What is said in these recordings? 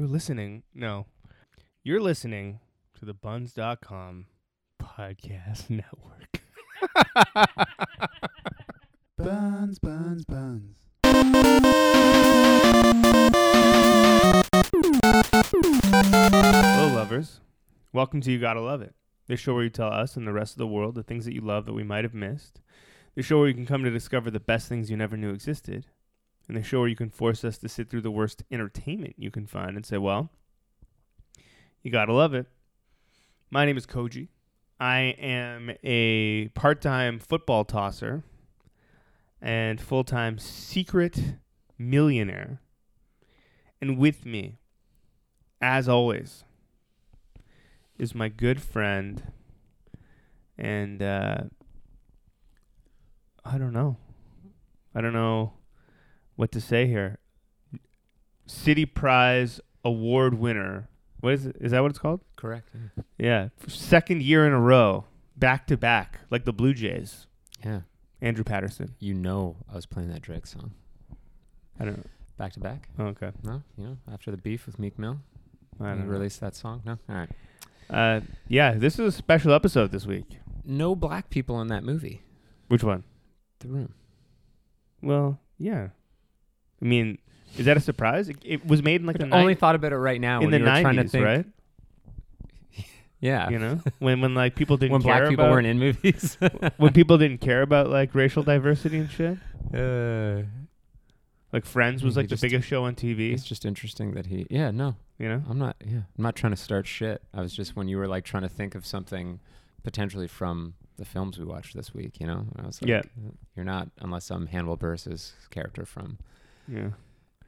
You're listening. No. You're listening to the buns.com podcast network. Buns, buns, buns. Hello, lovers. Welcome to You Gotta Love It. The show where you tell us and the rest of the world the things that you love that we might have missed. The show where you can come to discover the best things you never knew existed. And the show where you can force us to sit through the worst entertainment you can find and say, well, you gotta love it. My name is Koji. I am a part time football tosser and full time secret millionaire. And with me, as always, is my good friend and uh, I don't know. I don't know what to say here. City Prize Award winner. What is it? Is that what it's called? Correct. Yeah, second year in a row, back to back, like the Blue Jays. Yeah. Andrew Patterson. You know I was playing that Drake song. I don't know. Back to back? Oh, okay. No? You know, after the beef with Meek Mill, I don't released that song? No? All right. Uh, yeah, this is a special episode this week. No black people in that movie. Which one? The Room. Well, yeah. I mean, is that a surprise? It, it was made in like the I only ni- thought about it right now in when the you were trying to nineties, think. right? Yeah. You know, when when like people didn't when care black people about weren't in movies. when people didn't care about like racial diversity and shit. uh, Like Friends was like the just- biggest show on TV. it's just interesting that he. Yeah, no. You know, I'm not. Yeah. I'm not trying to start shit. I was just when you were like trying to think of something potentially from the films we watched this week, you know? I was like, Yeah. You're not, unless I'm Hannibal Buress's character from yeah.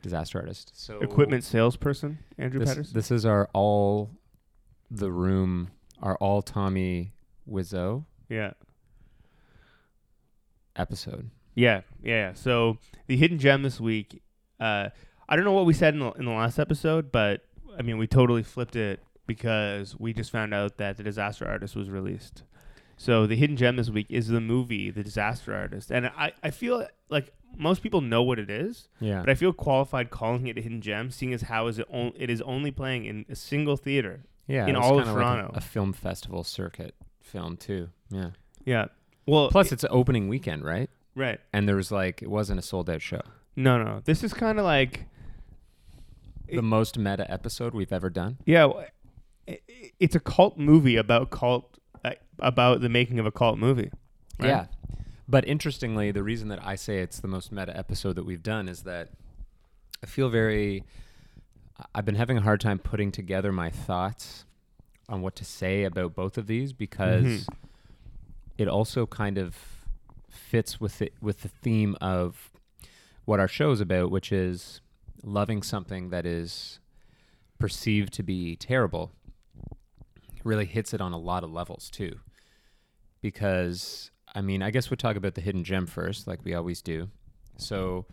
Disaster Artist. So Equipment salesperson Andrew this, Patterson. This is our all the room, our all Tommy Wiseau yeah. episode. Yeah, yeah. yeah. So the hidden gem this week. Uh, I don't know what we said in the, in the last episode, but I mean we totally flipped it because we just found out that the Disaster Artist was released. So the hidden gem this week is the movie The Disaster Artist, and I I feel like most people know what it is, Yeah. but I feel qualified calling it a hidden gem, seeing as how is it on, it is only playing in a single theater. yeah. in all of kinda like a- Toronto. a, film festival circuit film too. Yeah. Yeah. Well, Plus, it's an opening weekend, right? right. And there was like it wasn't a sold out show. No, no. This is kind of like It- the most meta episode we've ever done. Yeah, w- i- i- it's a cult movie about cult about the making of a cult movie. right? Yeah. But interestingly, the reason that I say it's the most meta episode that we've done is that I feel very. I've been having a hard time putting together my thoughts on what to say about both of these because Mhm. it also kind of fits with it with the theme of what our show is about, which is loving something that is perceived to be terrible. Really hits it on a lot of levels too because I mean, I guess we'll talk about the hidden gem first, like we always do. So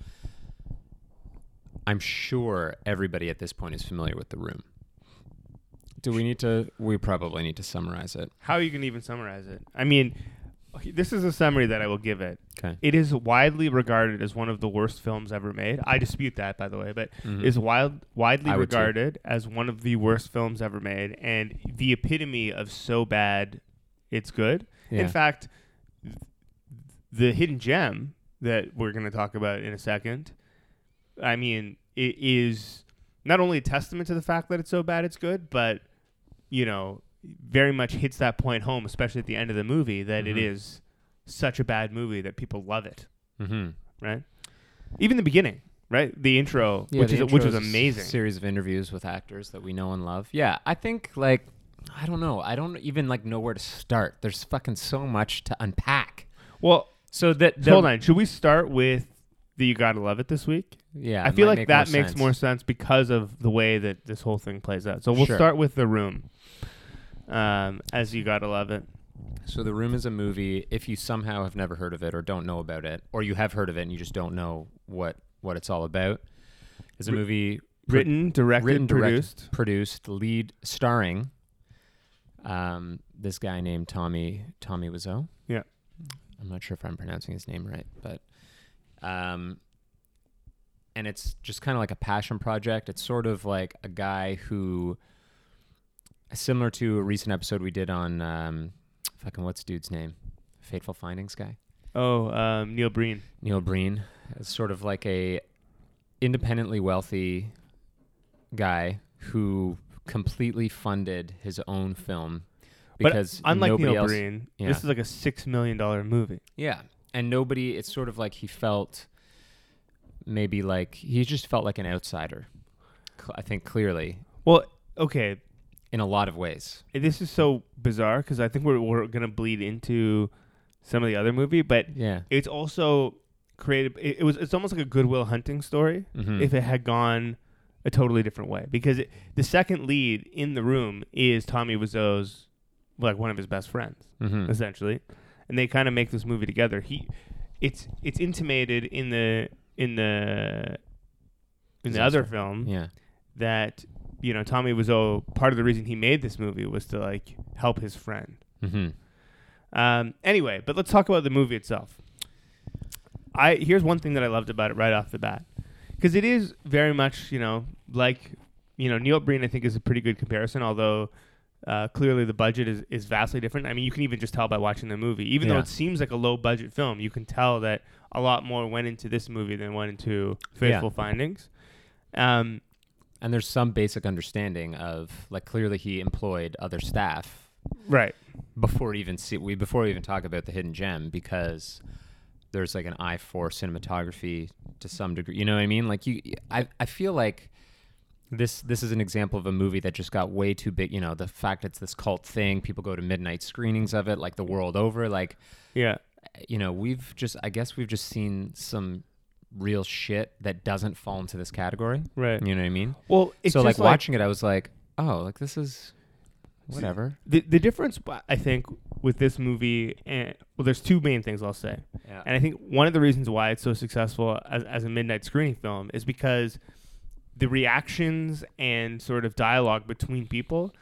I'm sure everybody at this point is familiar with the room. Do we need to? We probably need to summarize it. How are you going to even summarize it? I mean, this is a summary that I will give it. Okay. It is widely regarded as one of the worst films ever made. I dispute that, by the way, but Mhm. is wild widely would too. regarded as one of the worst films ever made, and the epitome of so bad, it's good. Yeah. In fact, th- the hidden gem that we're going to talk about in a second, I mean, it is not only a testament to the fact that it's so bad it's good, but you know, very much hits that point home, especially at the end of the movie, that it Mhm. is such a bad movie that people love it, mm-hmm. right? Even the beginning, right? The intro, which is which was amazing. series of interviews with actors that we know and love. Yeah, I think like I don't know. I don't even like know where to start. There's fucking so much to unpack. well, So that the, hold on. Should we start with the You Gotta Love It this week? Yeah, I feel like make that more makes sense. more sense because of the way that this whole thing plays out. So we'll Sure. start with the room. Um, as you gotta love it. So The Room is a movie. If you somehow have never heard of it or don't know about it, or you have heard of it and you just don't know what what it's all about, it's a movie Written, directed, written, produced. produced, lead, starring um, this guy named Tommy Tommy Wiseau. Yeah. I'm not sure if I'm pronouncing his name right, but um, and it's just kind of like a passion project. It's sort of like a guy who, similar to a recent episode we did on, um, fucking what's dude's name, Fateful Findings guy, Oh, um, Neil Breen. Neil Breen. It's sort of like a independently wealthy guy who completely funded his own film because but unlike Neil else, Breen, yeah. this is like a six million dollar movie. Yeah. And nobody, it's sort of like he felt maybe like he just felt like an outsider. Cl- I think clearly Well, okay, in a lot of ways. this is so bizarre because I think we're we're gonna bleed into some of the other movie, but Yeah. it's also created. It, it was it's almost like a Goodwill Hunting story Mm-hmm. if it had gone a totally different way because it, the second lead in the room is Tommy Wiseau's like one of his best friends mm-hmm. essentially, and they kind of make this movie together. He, it's it's intimated in the in the in the other film Yeah. that you know Tommy Wiseau part of the reason he made this movie was to like help his friend. Mm-hmm. Um, anyway, but let's talk about the movie itself. I here's one thing that I loved about it right off the bat because it is very much you know like you know Neil Breen I think is a pretty good comparison although uh, clearly the budget is, is vastly different. I mean you can even just tell by watching the movie even though it seems like a low budget film you can tell that a lot more went into this movie than went into Fateful Findings. Um, And there's some basic understanding of like clearly he employed other staff right. before even see we before we even talk about the hidden gem because there's like an eye for cinematography to some degree. You know what I mean? Like you, I I feel like this this is an example of a movie that just got way too big. You know, the fact it's this cult thing, people go to midnight screenings of it, like the world over. Like Yeah. you know, we've just I guess we've just seen some real shit that doesn't fall into this category. Right. You know what I mean? Well, it's so like just like watching it, I was like, oh, like this is whatever. the the difference I think with this movie and well there's two main things I'll say. Yeah. And I think one of the reasons why it's so successful as, as a midnight screening film is because the reactions and sort of dialogue between people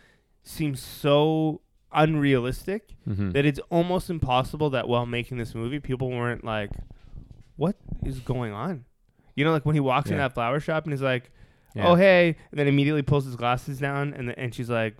seems so unrealistic Mhm. that it's almost impossible that while making this movie people weren't like what is going on you know like when he walks in Yeah. that flower shop and he's like Yeah. oh hey and then immediately pulls his glasses down and the, and she's like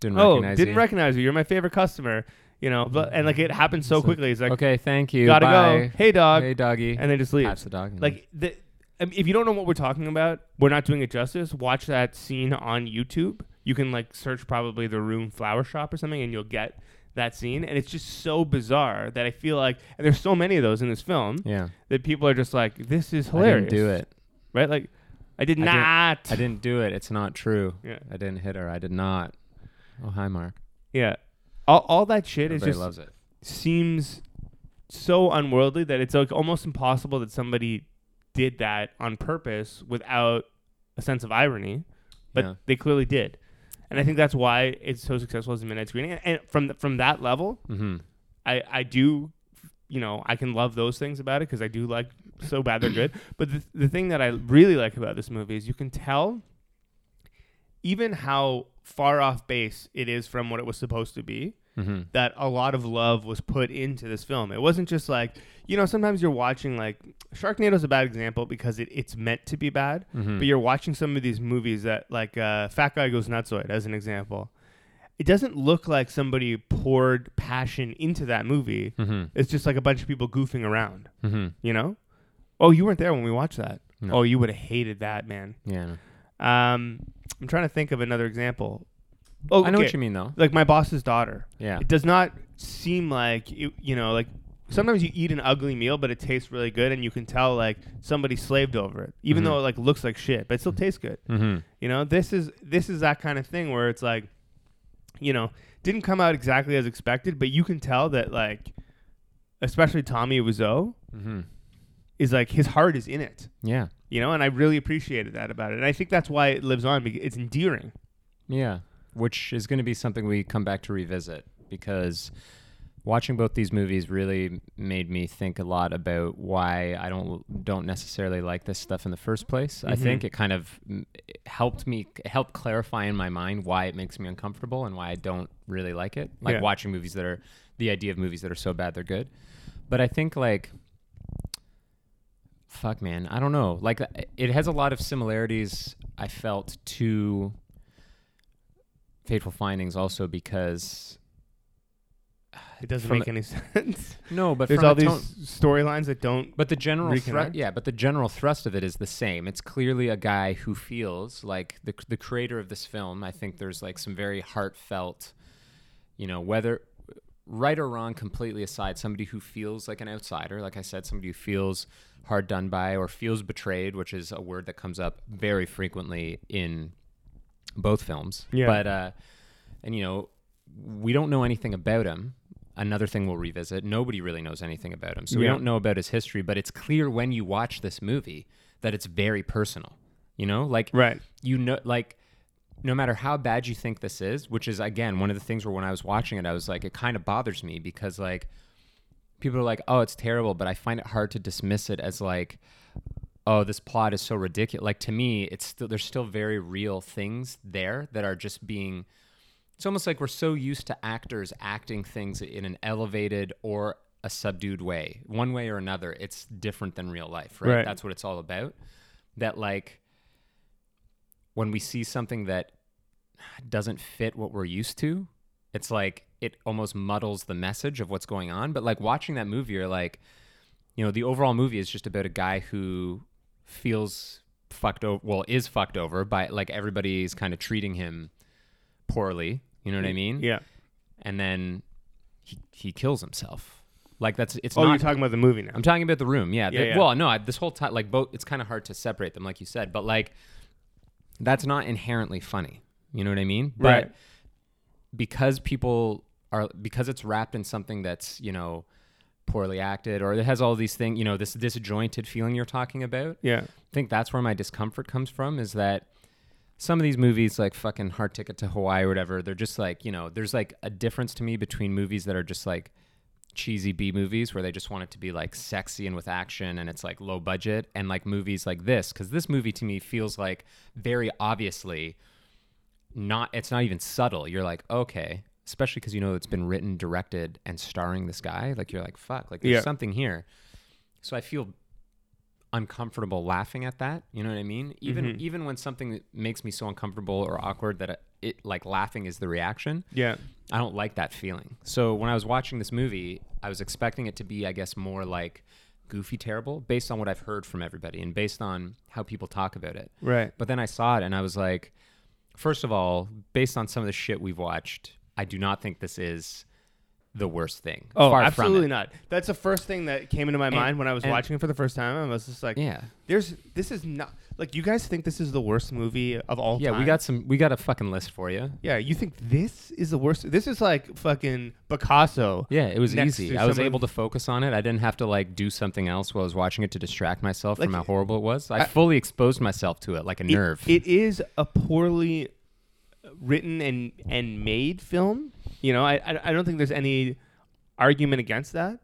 didn't oh recognize didn't you. recognize you you're my favorite customer you know but and like it mm-hmm. happens so quickly he's like okay, thank you. gotta bye. go hey dog Hey doggy. and then just leaves Pats the dog. and like the I mean, if you don't know what we're talking about we're not doing it justice watch that scene on youtube you can like search probably the room flower shop or something and you'll get that scene and it's just so bizarre that i feel like and there's so many of those in this film yeah, that people are just like this is I hilarious didn't do it. right like i did I didn't- I didn't do it. It's not true. yeah I didn't hit her. I did not. Oh hi, Mark. yeah all, all that shit is Everybody just loves it. seems so unworldly that it's like almost impossible that somebody did that on purpose without a sense of irony, but Yeah. they clearly did, and I think that's why it's so successful as a midnight screening. And, from th- from that level, Mm-hmm. I I do, you know, I can love those things about it because I do like so bad they're good. But the the thing that I really like about this movie is you can tell even how far off base it is from what it was supposed to be Mm-hmm. that a lot of love was put into this film. It wasn't just like, you know, sometimes you're watching like Sharknado's a bad example because it, it's meant to be bad, Mm-hmm. but you're watching some of these movies that like uh, Fat Guy Goes Nutsoid as an example. It doesn't look like somebody poured passion into that movie. Mm-hmm. It's just like a bunch of people goofing around, Mm-hmm. you know? Oh, you weren't there when we watched that. No. Oh, you would have hated that, man. Yeah. Um, I'm trying to think of another example. Oh, I know what you mean though. Like my boss's daughter. Yeah. It does not seem like you, you know, like sometimes you eat an ugly meal, but it tastes really good, and you can tell like somebody slaved over it, even Mhm. though it like looks like shit, but it still tastes good. Mm-hmm. You know, this is this is that kind of thing where it's like, you know, didn't come out exactly as expected, but you can tell that like, especially Tommy Wiseau Mm-hmm. is like his heart is in it. Yeah. You know, and I really appreciated that about it, and I think that's why it lives on because it's endearing. Yeah. Which is going to be something we come back to revisit because watching both these movies really made me think a lot about why I don't don't necessarily like this stuff in the first place. I Mhm. think it kind of mm, it helped me it helped clarify in my mind why it makes me uncomfortable and why I don't really like it. Like Yeah. watching movies that are the idea of movies that are so bad they're good. But I think like fuck man i don't know like it has a lot of similarities i felt to fateful findings also because It doesn't make any sense. no but There's all these storylines that don't. but the general thrust yeah but the general thrust of it is the same it's clearly a guy who feels like the the creator of this film i think there's like some very heartfelt you know whether right or wrong completely aside somebody who feels like an outsider like i said somebody who feels hard done by or feels betrayed which is a word that comes up very frequently in both films Yeah. but uh and you know we don't know anything about him another thing we'll revisit nobody really knows anything about him so we Yeah. don't know about his history but it's clear when you watch this movie that it's very personal you know like Right. you know like no matter how bad you think this is which is again one of the things where when i was watching it i was like it kind of bothers me because like people are like oh it's terrible but i find it hard to dismiss it as like oh this plot is so ridiculous. Like to me it's still there's still very real things there that are just being it's almost like we're so used to actors acting things in an elevated or a subdued way. One way or another it's different than real life right, Right. that's what it's all about. That like when we see something that doesn't fit what we're used to it's like it almost muddles the message of what's going on. But like watching that movie you're like you know the overall movie is just about a guy who feels fucked over well is fucked over by like everybody's kind of treating him poorly you know what i mean Yeah. and then he, he kills himself like that's it's Oh, not you're talking about the movie now. I'm talking about the room. Yeah. Yeah, yeah. Well, no, I, this whole time, like both, it's kind of hard to separate them, like you said, but like that's not inherently funny. You know what I mean? Right. But because people are, because it's wrapped in something that's, you know, poorly acted or it has all these things, you know, this disjointed feeling you're talking about. yeah. I think that's where my discomfort comes from is that some of these movies like fucking Hard Ticket to Hawaii or whatever, they're just like, you know, there's like a difference to me between movies that are just like cheesy B movies where they just want it to be like sexy and with action and it's like low budget and like movies like this cuz this movie to me feels like very obviously not it's not even subtle. You're like, okay, especially cuz you know it's been written, directed and starring this guy, like you're like, fuck, like there's Yeah. something here. So I feel uncomfortable laughing at that. You know what I mean? Even Mhm. even when something makes me so uncomfortable or awkward that it, it like laughing is the reaction. Yeah. I don't like that feeling. So when I was watching this movie, I was expecting it to be, I guess, more like goofy terrible based on what I've heard from everybody and based on how people talk about it. Right. But then I saw it and I was like, first of all, based on some of the shit we've watched, I do not think this is the worst thing. Oh, Far absolutely from it. not. That's the first thing that came into my And- mind when I was watching it for the first time. I was just like, Yeah. "There's this is not like you guys think this is the worst movie of all Yeah, time." we got some we got a fucking list for you. Yeah, you think this is the worst? This is like fucking Picasso. Yeah, it was easy. I was able to focus on it. I didn't have to like do something else while I was watching it to distract myself from how horrible it was. I, I- fully exposed myself to it like a It- nerve. it is a poorly written and and made film. You know, I I, I don't think there's any argument against that,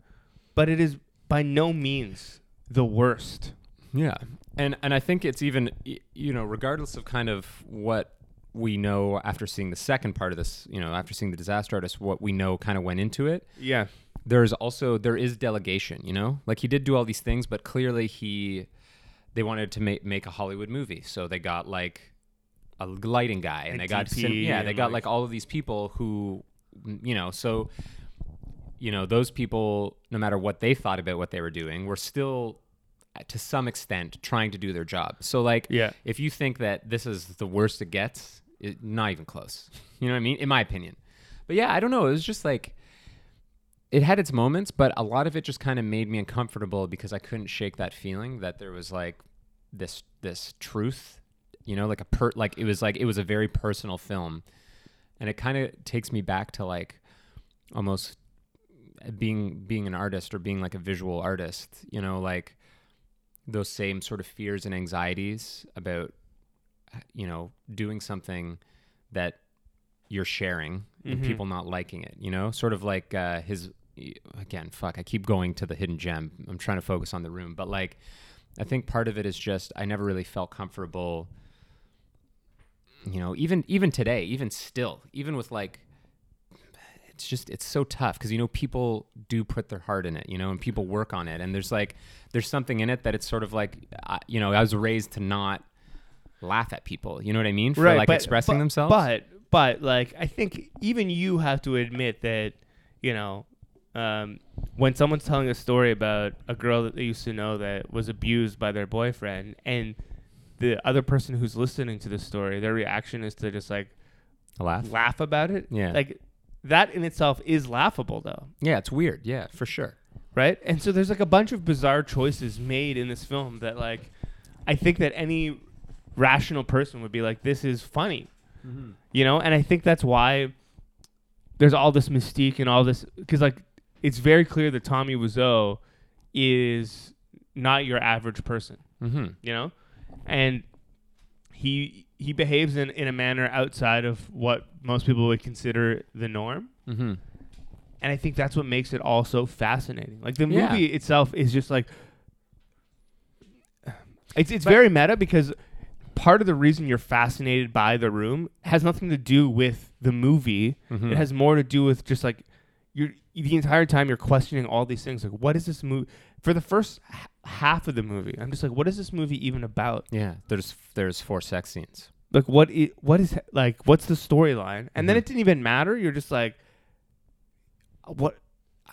but it is by no means the worst. Yeah, and and I think it's even you know regardless of kind of what we know after seeing the second part of this, you know, after seeing the disaster artist, what we know kind of went into it. Yeah. There's also there is delegation, you know, like he did do all these things, but clearly he they wanted to make make a Hollywood movie, so they got like a lighting guy, and A they got DP cin- yeah, they got like- like all of these people who, you know, so you know those people, no matter what they thought about what they were doing, were still uh, to some extent trying to do their job. So like Yeah. if you think that this is the worst it gets, it, not even close. You know what I mean? In my opinion. But yeah, I don't know. It was just like it had its moments, but a lot of it just kind of made me uncomfortable because I couldn't shake that feeling that there was like this this truth, you know, like a per like it was like it was a very personal film. And it kind of takes me back to like almost being being an artist or being like a visual artist, you know, like those same sort of fears and anxieties about you know doing something that you're sharing and Mhm. people not liking it you know sort of like uh his again fuck i keep going to the hidden gem i'm trying to focus on the room but like i think part of it is just i never really felt comfortable you know even even today even still even with like it's just it's so tough because you know people do put their heart in it, you know, and people work on it, and there's like there's something in it that it's sort of like I, you know I was raised to not laugh at people, you know what I mean, for like but- expressing but- themselves. But but like I think even you have to admit that you know um, when someone's telling a story about a girl that they used to know that was abused by their boyfriend, and the other person who's listening to the story, their reaction is to just like laugh. laugh about it. Yeah. like that in itself is laughable though. Yeah, it's weird. Yeah, for sure. right? And so there's like a bunch of bizarre choices made in this film that like I think that any rational person would be like, this is funny, you know. And I think that's why there's all this mystique and all this because like it's very clear that Tommy Wiseau is not your average person, Mm-hmm. you know, and he he behaves in, in a manner outside of what most people would consider the norm Mm-hmm. and I think that's what makes it all so fascinating. Like the Yeah. movie itself is just like it's it's But- very meta because part of the reason you're fascinated by the room has nothing to do with the movie. Mhm. It has more to do with just like you're the entire time you're questioning all these things like what is this movie for the first half of the movie i'm just like what is this movie even about Yeah, there's there's four sex scenes. like what i- what is like what's the storyline and then Mhm. it didn't even matter you're just like uh, what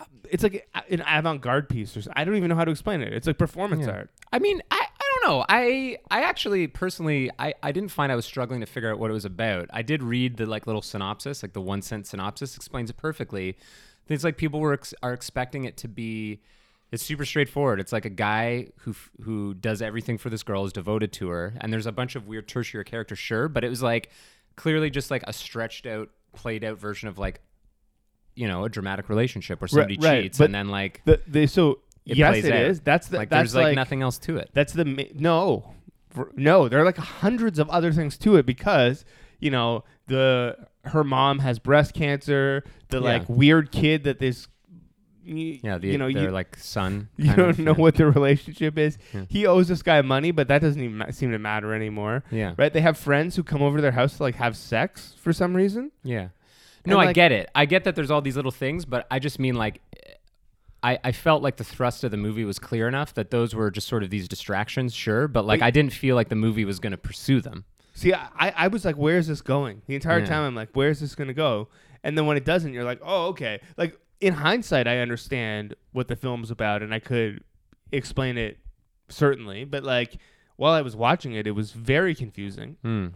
uh, it's like uh, an avant-garde piece or i don't even know how to explain it it's like performance Yeah. art I mean, I, I don't know. I I actually personally I, I didn't find I was struggling to figure out what it was about. I did read the like little synopsis, like the one sentence synopsis explains it perfectly. It's like people were ex- are expecting it to be it's super straightforward. It's like a guy who who does everything for this girl is devoted to her and there's a bunch of weird tertiary characters sure, but it was like clearly just like a stretched out played out version of like you know, a dramatic relationship where somebody right, cheats but and then like the, the so It yes it out. is that's the like that's there's like, like nothing else to it. That's the no, no. There are like hundreds of other things to it because you know the her mom has breast cancer. The Yeah. like weird kid that this. Y- Yeah, the, you know you, like son. you don't know yeah. what the relationship is. Yeah. He owes this guy money, but that doesn't even ma- seem to matter anymore. Yeah, Right? They have friends who come over to their house to like have sex for some reason. yeah. No, I get it. I get that there's all these little things, but I just mean like, I I felt like the thrust of the movie was clear enough that those were just sort of these distractions, sure, but like But- I didn't feel like the movie was going to pursue them. See, I, I was like, where's this going? The entire Yeah. time I'm like, where's this going to go? And then when it doesn't, you're like, oh, okay. Like in hindsight, I understand what the film's about and I could explain it certainly. But like while I was watching it, it was very confusing. Hmm.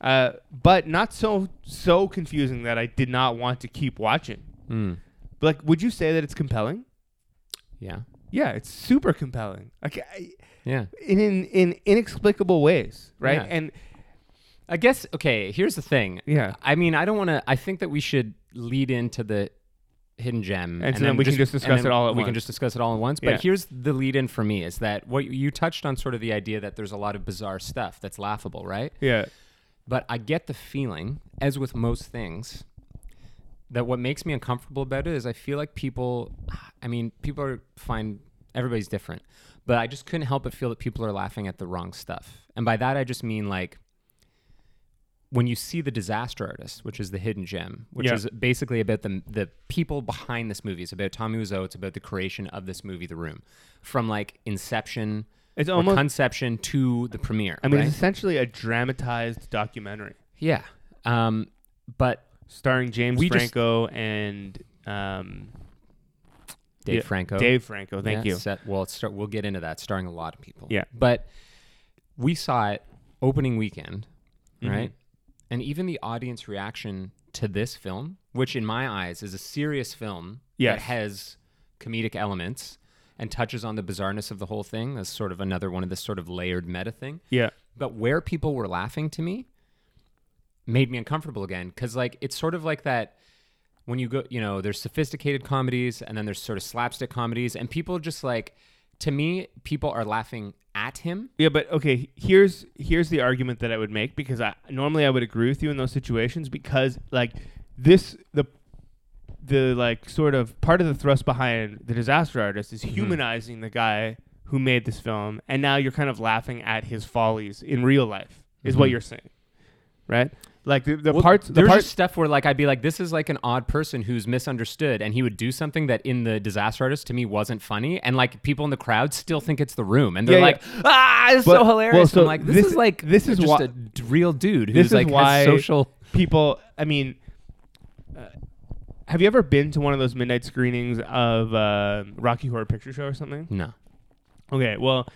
Uh, but not so so confusing that I did not want to keep watching. Hmm. Like, would you say that it's compelling? Yeah. Yeah, it's super compelling. Like, I, Yeah. in, in in inexplicable ways, right? Yeah. And I guess okay. Here's the thing. yeah, I mean, I don't want to. I think that we should lead into the hidden gem, And so then we can just discuss it all at We can just discuss it all at once. But Yeah. here's the lead in for me: is that what you touched on, sort of the idea that there's a lot of bizarre stuff that's laughable, right? yeah. But I get the feeling, as with most things, that what makes me uncomfortable about it is I feel like people, I mean, people are fine, everybody's different, but I just couldn't help but feel that people are laughing at the wrong stuff. And by that, I just mean like when you see the disaster artist, which is the hidden gem, which Yeah. is basically about the the people behind this movie. It's about Tommy Wiseau. It's about the creation of this movie, The Room, from like inception It's almost. conception to the premiere. I mean, right? it's essentially a dramatized documentary yeah. Um, but starring James We just- Franco and um, Dave Yeah, Franco. Dave Franco. Thank Yeah, you. Set, well, start, we'll get into that, starring a lot of people. Yeah. But we saw it opening weekend, right? And even the audience reaction to this film, which in my eyes is a serious film Yes. that has comedic elements and touches on the bizarreness of the whole thing as sort of another one of this sort of layered meta thing. Yeah. But where people were laughing to me made me uncomfortable again because like it's sort of like that when you go you know there's sophisticated comedies and then there's sort of slapstick comedies and people just like to me people are laughing at him Yeah, but okay. Here's here's the argument that I would make because I normally I would agree with you in those situations because like this the the like sort of part of the thrust behind the disaster artist is humanizing the guy who made this film, and now you're kind of laughing at his follies in real life. Is what Mhm. you're saying, right? Like the, the Well, parts, the there's parts. stuff where like I'd be like, this is like an odd person who's misunderstood, and he would do something that in the Disaster Artist to me wasn't funny, and like people in the crowd still think it's the room, and they're Yeah, like, ah, it's But- so hilarious. well, so I'm like, this, this- is like this is just why- a d- real dude who's like why- has social. people i mean uh, have you ever been to one of those midnight screenings of uh, rocky horror picture show or something No, okay well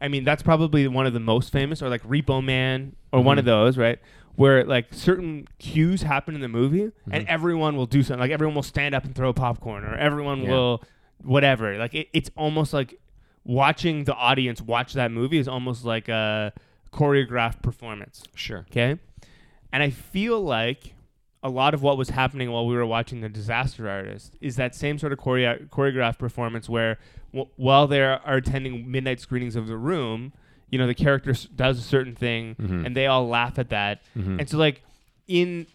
i mean that's probably one of the most famous or like repo man or one of Mhm. those right where like certain cues happen in the movie and Mhm. everyone will do something like everyone will stand up and throw popcorn or everyone Yeah. will whatever like it, it's almost like watching the audience watch that movie is almost like a choreographed performance sure. Okay. And I feel like a lot of what was happening while we were watching The Disaster Artist is that same sort of choreo- choreographed performance where w- while they are attending midnight screenings of The Room, you know, the character s- does a certain thing Mhm. and they all laugh at that. Mhm. And so, like, in,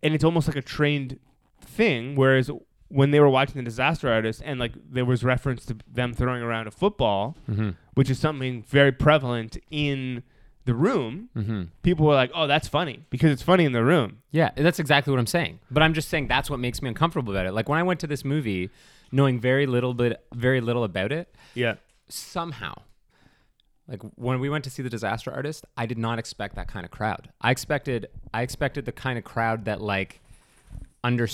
and it's almost like a trained thing, whereas when they were watching The Disaster Artist and, like, there was reference to them throwing around a football, Mhm. which is something very prevalent in the room, Mhm. people were like, "Oh, that's funny," because it's funny in the room. Yeah, that's exactly what I'm saying. But I'm just saying that's what makes me uncomfortable about it. Like when I went to this movie, knowing very little bit, very little about it, Yeah, somehow like when we went to see the disaster artist i did not expect that kind of crowd. I expected i expected the kind of crowd that like under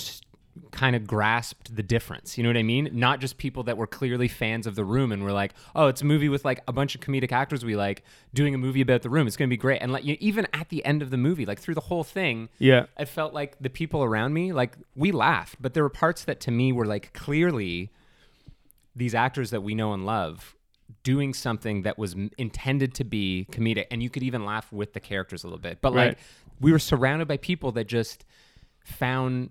kind of grasped the difference. You know what i mean? Not just people that were clearly fans of the room and were like oh it's a movie with like a bunch of comedic actors we like doing a movie about the room. It's going to be great. And like you even at the end of the movie like through the whole thing yeah, I felt like the people around me, like we laughed, but there were parts that to me were like clearly these actors that we know and love doing something that was intended to be comedic, and you could even laugh with the characters a little bit. But Right. like we were surrounded by people that just found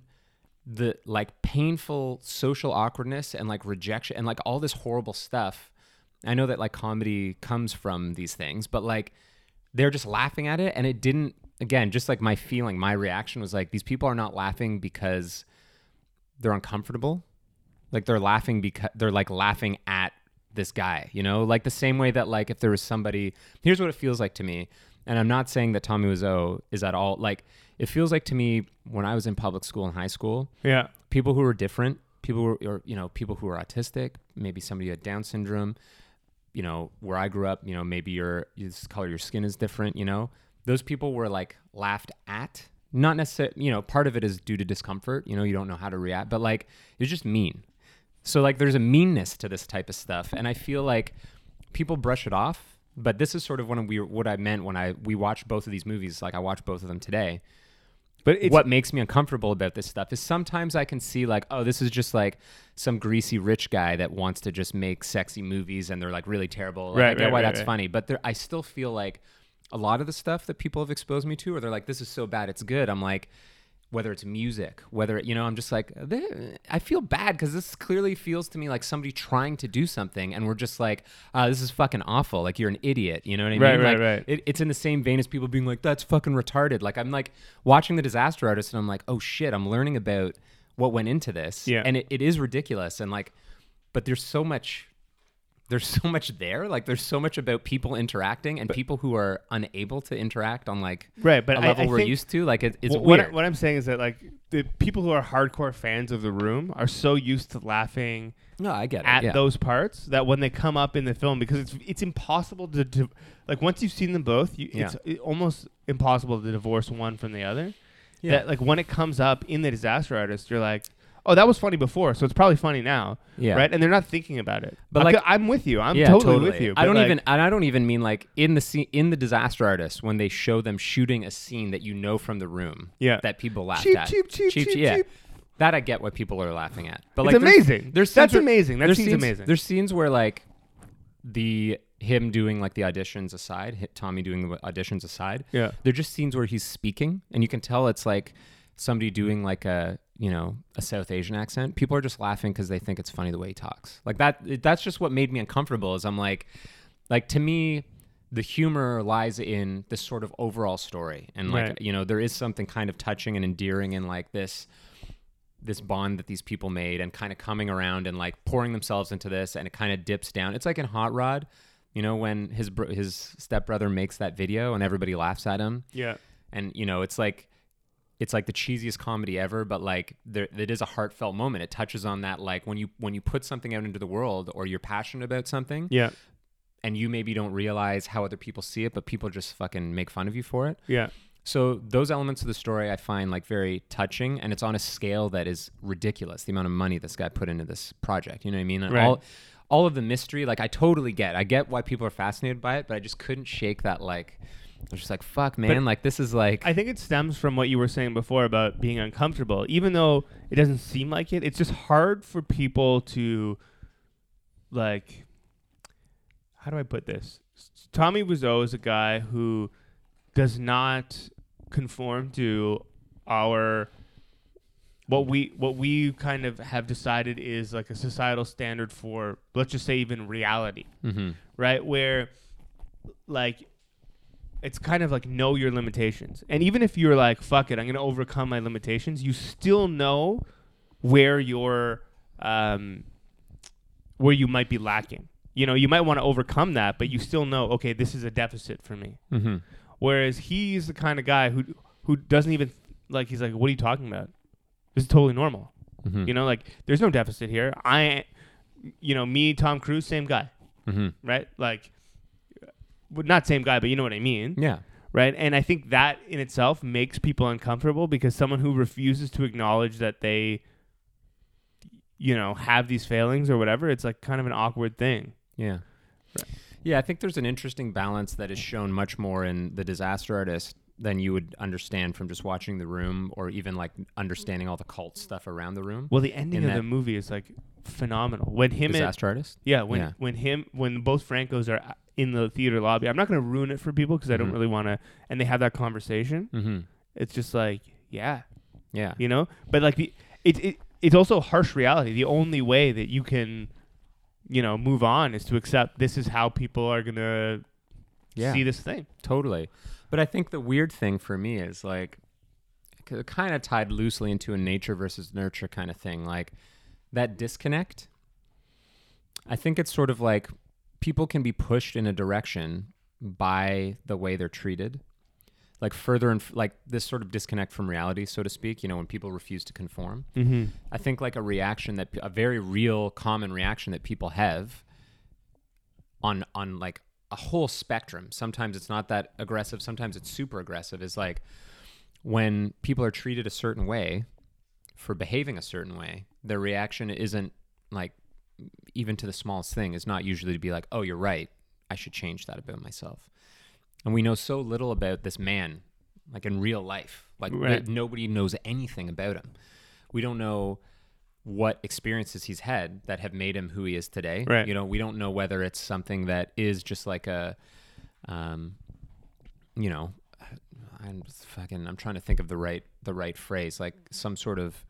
the like painful social awkwardness and like rejection and like all this horrible stuff. I know that like comedy comes from these things, but like they're just laughing at it and it didn't again just like my feeling my reaction was like these people are not laughing because they're uncomfortable like they're laughing because they're like laughing at this guy you know like the same way that like if there was somebody here's what it feels like to me and i'm not saying that tommy Wiseau is at all like it feels like to me when i was in public school and high school yeah, people who were different, people who are, or, you know, people who are autistic, maybe somebody who had Down syndrome, you know, where I grew up, you know, maybe your this color of your skin is different, you know, those people were like laughed at. Not necessarily, you know, part of it is due to discomfort, you know, you don't know how to react, but like it's just mean. So like there's a meanness to this type of stuff, and I feel like people brush it off. But this is sort of when we what I meant when I we watched both of these movies. Like I watched both of them today but it's what makes me uncomfortable about this stuff is sometimes I can see like, oh, this is just like some greasy rich guy that wants to just make sexy movies and they're like really terrible. Like, I get right, why right, that's right. funny, but there, I still feel like a lot of the stuff that people have exposed me to, or they're like, this is so bad, it's good. I'm like, whether it's music, whether you know, I'm just like, I feel bad because this clearly feels to me like somebody trying to do something, and we're just like, uh, this is fucking awful. Like you're an idiot. You know what I Right, mean? right, like, right. It, it's in the same vein as people being like, that's fucking retarded. Like I'm like watching the Disaster Artist, and I'm like, oh shit, I'm learning about what went into this. Yeah. and it, it is ridiculous, and like, but there's so much. There's so much there. Like, there's so much about people interacting and people who are unable to interact on like right, but a level I we're think used to. Like, it, it's I- weird. what I'm saying is that like the people who are hardcore fans of the room are so used to laughing no, I get it. at yeah. those parts that when they come up in the film because it's it's impossible to, to like once you've seen them both you, it's Yeah. it- almost impossible to divorce one from the other Yeah. that like when it comes up in the disaster artist you're like oh that was funny before so it's probably funny now Yeah. right and they're not thinking about it But, I like- i'm with you i'm yeah, totally, with you I don't like, even, and I don't even mean like in the scene in the Disaster Artist when they show them shooting a scene that you know from the room. Yeah. That people laughed Cheap, at. cheap, cheap, cheap, yeah. cheap. That I get what people are laughing at. But it's like, there's- amazing There's that's where- amazing that seems scenes, amazing There's scenes where like the him doing like the auditions aside, Tommy doing the auditions aside. yeah They're just scenes where he's speaking, and you can tell it's like somebody doing like a you know a South Asian accent. People are just laughing because they think it's funny the way he talks. Like that. That's just what made me uncomfortable. Is I'm like, like to me, the humor lies in this sort of overall story, and like Right. you know there is something kind of touching and endearing in like this this bond that these people made and kind of coming around and like pouring themselves into this and it kind of dips down. It's like in Hot Rod, you know, when his bro- his stepbrother makes that video and everybody laughs at him yeah and you know, it's like it's like the cheesiest comedy ever, but like there it is a heartfelt moment. It touches on that like when you when you put something out into the world or you're passionate about something Yeah. and you maybe don't realize how other people see it, but people just fucking make fun of you for it. Yeah. So those elements of the story I find like very touching, and it's on a scale that is ridiculous. The amount of money this guy put into this project, you know what I mean? Right. All, all of the mystery, like I totally get. I get why people are fascinated by it, but I just couldn't shake that. Like, I was just like, "Fuck, man! like this is like, I think it stems from what you were saying before about being uncomfortable. Even though it doesn't seem like it, it's just hard for people to like how do I put this? Tommy Wiseau is a guy who does not conform to our what we what we kind of have decided is like a societal standard for let's just say even reality mhm. right? Where like it's kind of like know your limitations. And even if you're like, fuck it, I'm gonna overcome my limitations, you still know where you're um where you might be lacking. You know, you might want to overcome that, but you still know, okay, this is a deficit for me. Mhm. Whereas he's the kind of guy who who doesn't even like he's like, What are you talking about? This is totally normal. Mhm. You know, like there's no deficit here. I you know, me, Tom Cruise, same guy Mhm. right? Like, not same guy, but you know what I mean, yeah, right? And I think that in itself makes people uncomfortable because someone who refuses to acknowledge that they, you know, have these failings or whatever, it's like kind of an awkward thing. yeah, yeah. I think there's an interesting balance that is shown much more in the Disaster Artist than you would understand from just watching The Room or even like understanding all the cult stuff around The Room. Well, the ending In of the movie is like phenomenal. When him and Disaster Artist. yeah, when Yeah. when him when both Francos are in the theater lobby, I'm not going to ruin it for people because I don't Mhm. really want to. And they have that conversation. Mm-hmm. It's just like, yeah, Yeah. you know but like the it, it it's also harsh reality the only way that you can you know move on is to accept this is how people are gonna Yeah. see this thing Totally. But I think the weird thing for me is like, kind of tied loosely into a nature versus nurture kind of thing. Like that disconnect. I think it's sort of like people can be pushed in a direction by the way they're treated. Like further and like this sort of disconnect from reality, so to speak. You know, when people refuse to conform. mm-hmm. I think like a reaction that a very real common reaction that people have on on like a whole spectrum. Sometimes it's not that aggressive, sometimes it's super aggressive is like when people are treated a certain way for behaving a certain way, their reaction isn't like even to the smallest thing is not usually to be like, "Oh, you're right. I should change that about myself." And we know so little about this man like in real life. Like Right. nobody knows anything about him. We don't know what experiences he's had that have made him who he is today. Right. You know, we don't know whether it's something that is just like a, um, you know, I'm fucking. I'm trying to think of the right the right phrase, like some sort of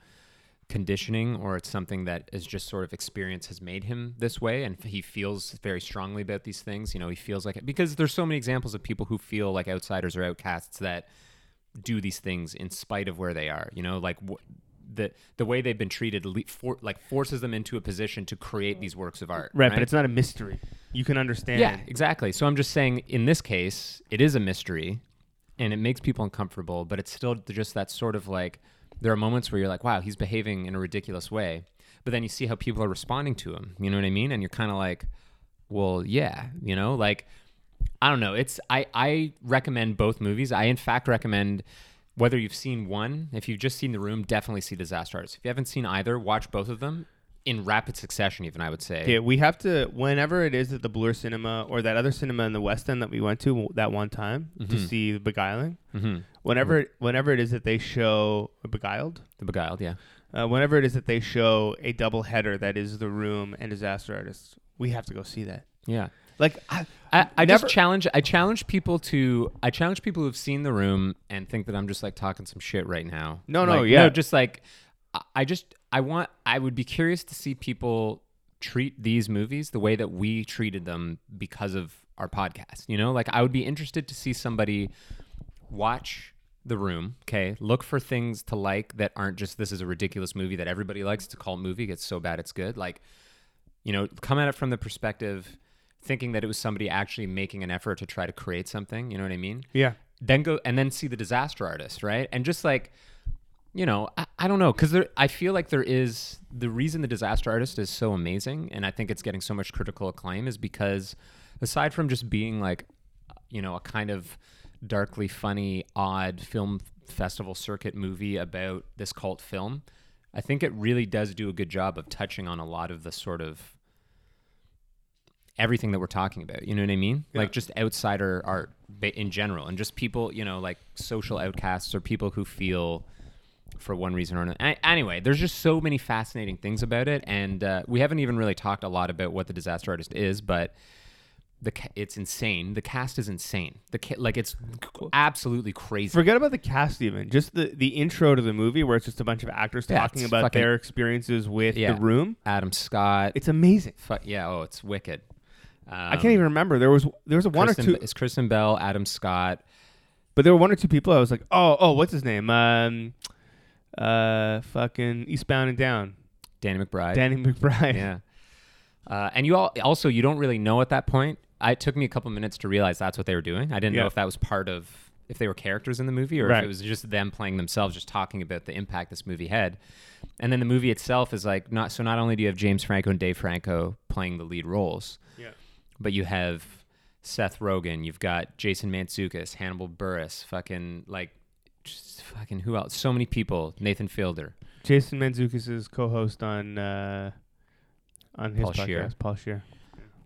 conditioning, or it's something that is just sort of experience has made him this way, and he feels very strongly about these things. You know, he feels like it because there's so many examples of people who feel like outsiders or outcasts that do these things in spite of where they are. You know, like wh- the the way they've been treated, le- for, like forces them into a position to create these works of art. right, but it's not a mystery you can understand Yeah, exactly. So I'm just saying, in this case, it is a mystery, and it makes people uncomfortable. But it's still just that sort of like there are moments where you're like, wow, he's behaving in a ridiculous way. But then you see how people are responding to him. You know what I mean? And you're kind of like, well, yeah, you know, like I don't know. It's I I recommend both movies. I in fact recommend whether you've seen one, if you've just seen The Room, definitely see Disaster Artist. If you haven't seen either, watch both of them in rapid succession. Even I would say. Okay, we have to whenever it is at the Bloor Cinema or that other cinema in the West End that we went to that one time to Mhm. see Beguiling. hmm Whenever whenever it is that they show Beguiled, The Beguiled, yeah. uh, whenever it is that they show a double header that is The Room and Disaster Artist, we have to go see that. Yeah. Like, I, I, I Never- just challenge I challenge people to I challenge people who've seen the room and think that I'm just like talking some shit right now. No, no, Like, yeah. just like I just I want I would be curious to see people treat these movies the way that we treated them because of our podcast. You know, like I would be interested to see somebody watch the room, okay? Look for things to like that aren't just this is a ridiculous movie that everybody likes. It's a cult movie. It's so bad it's good. Like, you know, come at it from the perspective thinking that it was somebody actually making an effort to try to create something. You know what I mean? yeah, Then go and then see the disaster artist, right? And just like you know, I, I don't know because there. I feel like there is the reason the Disaster Artist is so amazing, and I think it's getting so much critical acclaim is because aside from just being like, uh, you know, a kind of darkly funny, odd film festival circuit movie about this cult film, I think it really does do a good job of touching on a lot of the sort of everything that we're talking about. You know what I mean? Yeah. Like just outsider art in general, and just people, you know, like social outcasts or people who feel for one reason or another. Anyway, there's just so many fascinating things about it, and uh, we haven't even really talked a lot about what the disaster artist is, but the ca- it's insane. The cast is insane. The ca- like it's absolutely crazy. Forget about the cast, even just the the intro to the movie, where it's just a bunch of actors Yeah, talking it's about fucking- their experiences with Yeah. the room. Adam Scott. It's amazing. fu- yeah, oh, it's wicked. Um, I can't even remember. There was there was a one Kristen, or two, It's Kristen Bell, Adam Scott. but there were one or two people. I was like, oh, oh, what's his name? Um, uh, fucking Eastbound and Down, Danny McBride. Danny McBride. yeah. Uh, and you all also you don't really know at that point. I, it took me a couple minutes to realize that's what they were doing. I didn't Yeah. know if that was part of if they were characters in the movie or if it was just them playing themselves, just talking about the impact this movie had. And then the movie itself is like not so. Not only do you have James Franco and Dave Franco playing the lead roles, Yeah. but you have Seth Rogen, you've got Jason Mantzoukas, Hannibal Buress, fucking like, just fucking who else? So many people. Nathan Fielder. Jason Mantzoukas' co-host on uh, on his Paul podcast, Scheer. Paul Scheer.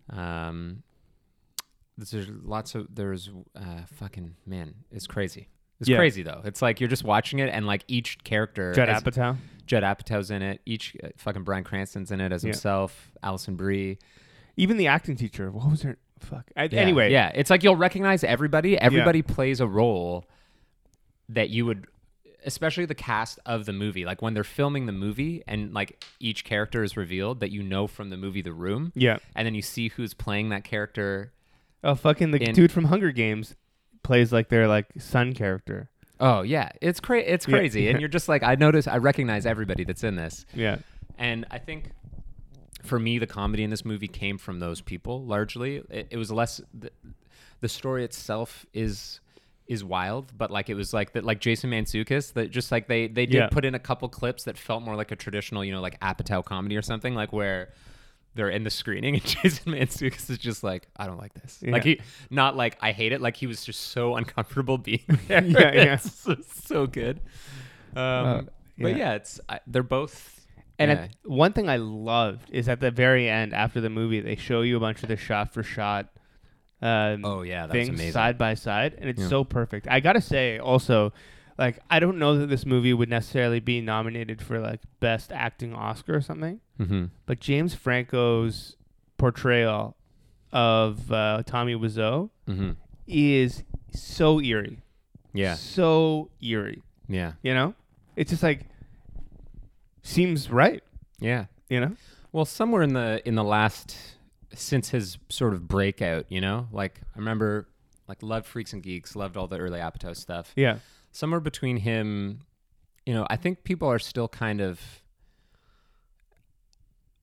Um, there's lots of there's uh fucking man, it's crazy. It's Yeah. crazy though. It's like you're just watching it, and like each character, Judd as- Apatow. Judd Apatow's in it. Each uh, fucking Bryan Cranston's in it as Yeah. himself. Alison Brie. Even the acting teacher. What was her? Fuck. I, Yeah, Anyway, yeah, it's like you'll recognize everybody. Everybody plays a role that you would, especially the cast of the movie. Like when they're filming the movie, and like each character is revealed that you know from the movie The Room, yeah. and then you see who's playing that character. Oh, fucking the In- dude from Hunger Games plays like their like son character. Oh yeah, it's cra- It's crazy, yeah. and you're just like, I notice, I recognize everybody that's in this, Yeah. and I think for me, the comedy in this movie came from those people largely. It, it was less the, the story itself is is wild, but like it was like that, like Jason Mantzoukas, that just like they they did Yeah. put in a couple clips that felt more like a traditional, you know, like Apatow comedy or something, like where. They're in the screening, and Jason Mantzoukas is just like, I don't like this. Like he, not like I hate it. Like he was just so uncomfortable being there. Yeah, yeah. It's so, so good. Um, Uh, But yeah. yeah, it's I, they're both. And yeah. at, one thing I loved is at the very end, after the movie, they show you a bunch of the shot for shot um, oh yeah, that was things amazing. side by side, and it's Yeah. so perfect. I gotta say, also, like I don't know that this movie would necessarily be nominated for like best acting Oscar or something, mm-hmm. but James Franco's portrayal of uh, Tommy Wiseau Mm-hmm. is so eerie, Yeah, so eerie. yeah, You know, it's just like seems right. yeah. You know, Well, somewhere in the in the last since his sort of breakout, you know, like I remember, like loved Freaks and Geeks, loved all the early Apatow stuff. yeah, Somewhere between him, you know, I think people are still kind of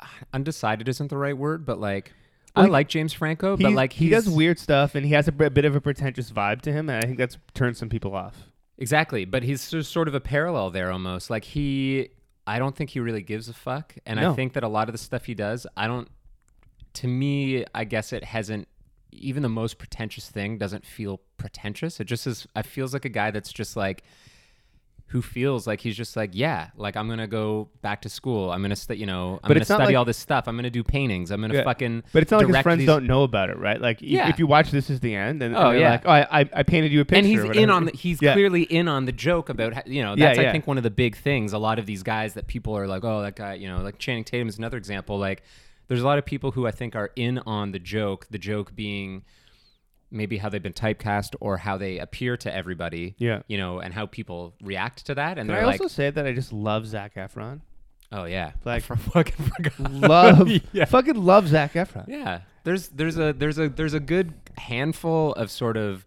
undecided. Isn't the right word, but like. Well, I like James Franco, but He's- like he does weird stuff, and he has a bit of a pretentious vibe to him, and I think that's turned some people off. Exactly, but he's sort of a parallel there almost. Like he I don't think he really gives a fuck and No. I think that a lot of the stuff he does, I don't to me, I guess it hasn't even the most pretentious thing doesn't feel pretentious. It just is it feels like a guy that's just like who feels like he's just like, yeah, like I'm gonna go back to school. I'm gonna, st- you know, I'm But gonna study like- all this stuff. I'm gonna do paintings. I'm gonna Yeah. fucking. But it's not like his friends these- don't know about it, right? Like, Yeah. if you watch this is the end, and, Oh, and yeah. like, oh, I, I, painted you a picture, and he's in on the, he's Yeah. clearly in on the joke about how- you know Yeah, that's I think one of the big things a lot of these guys that people are like oh that guy you know like Channing Tatum is another example like there's a lot of people who I think are in on the joke the joke being maybe how they've been typecast or how they appear to everybody Yeah. you know and how people react to that and Can they're I like also say that I just love Zac Efron? oh yeah like, I fucking forgot Love, yeah. fucking love Zac Efron. Yeah, there's there's a there's a there's a good handful of sort of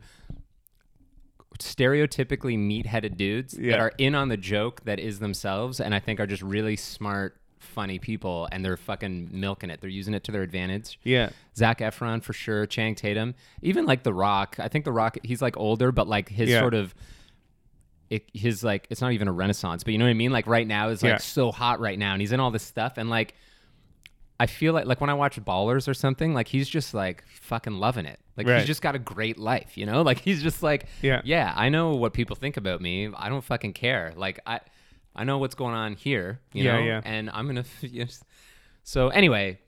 stereotypically meat-headed dudes Yeah. that are in on the joke that is themselves, and I think are just really smart, funny people, and they're fucking milking it. They're using it to their advantage. Yeah. Zac Efron for sure, Channing Tatum, even like The Rock. I think The Rock, he's like older, but like his Yeah. sort of it, his like it's not even a renaissance, but you know what I mean. Like right now is like Yeah. so hot right now, and he's in all this stuff, and like I feel like like when I watch Ballers or something, like he's just like fucking loving it. Like Right. he's just got a great life, you know. Like he's just like Yeah. yeah, I know what people think about me. I don't fucking care. Like I, I know what's going on here. You Yeah, know, yeah. and I'm gonna. Yes. So anyway,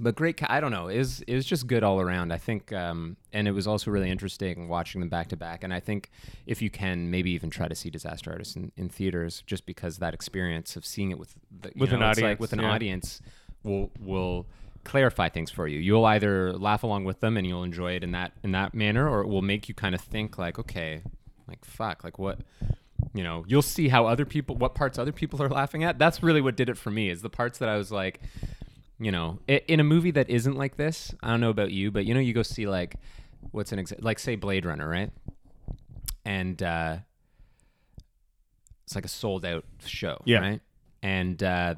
but great. ca- I don't know. It was it was just good all around. I think, um, and it was also really interesting watching them back to back. And I think if you can, maybe even try to see Disaster Artist in, in theaters, just because that experience of seeing it with the, you With an know, like audience, with an yeah. audience will will clarify things for you. You'll either laugh along with them and you'll enjoy it in that in that manner, or it will make you kind of think like, okay, like fuck, like what you know, you'll see how other people what parts other people are laughing at. That's really what did it for me is the parts that I was like, you know, in a movie that isn't like this. I don't know about you, but you know, you go see like what's an exa- like say Blade Runner, right? And uh it's like a sold out show, Yeah. right? And uh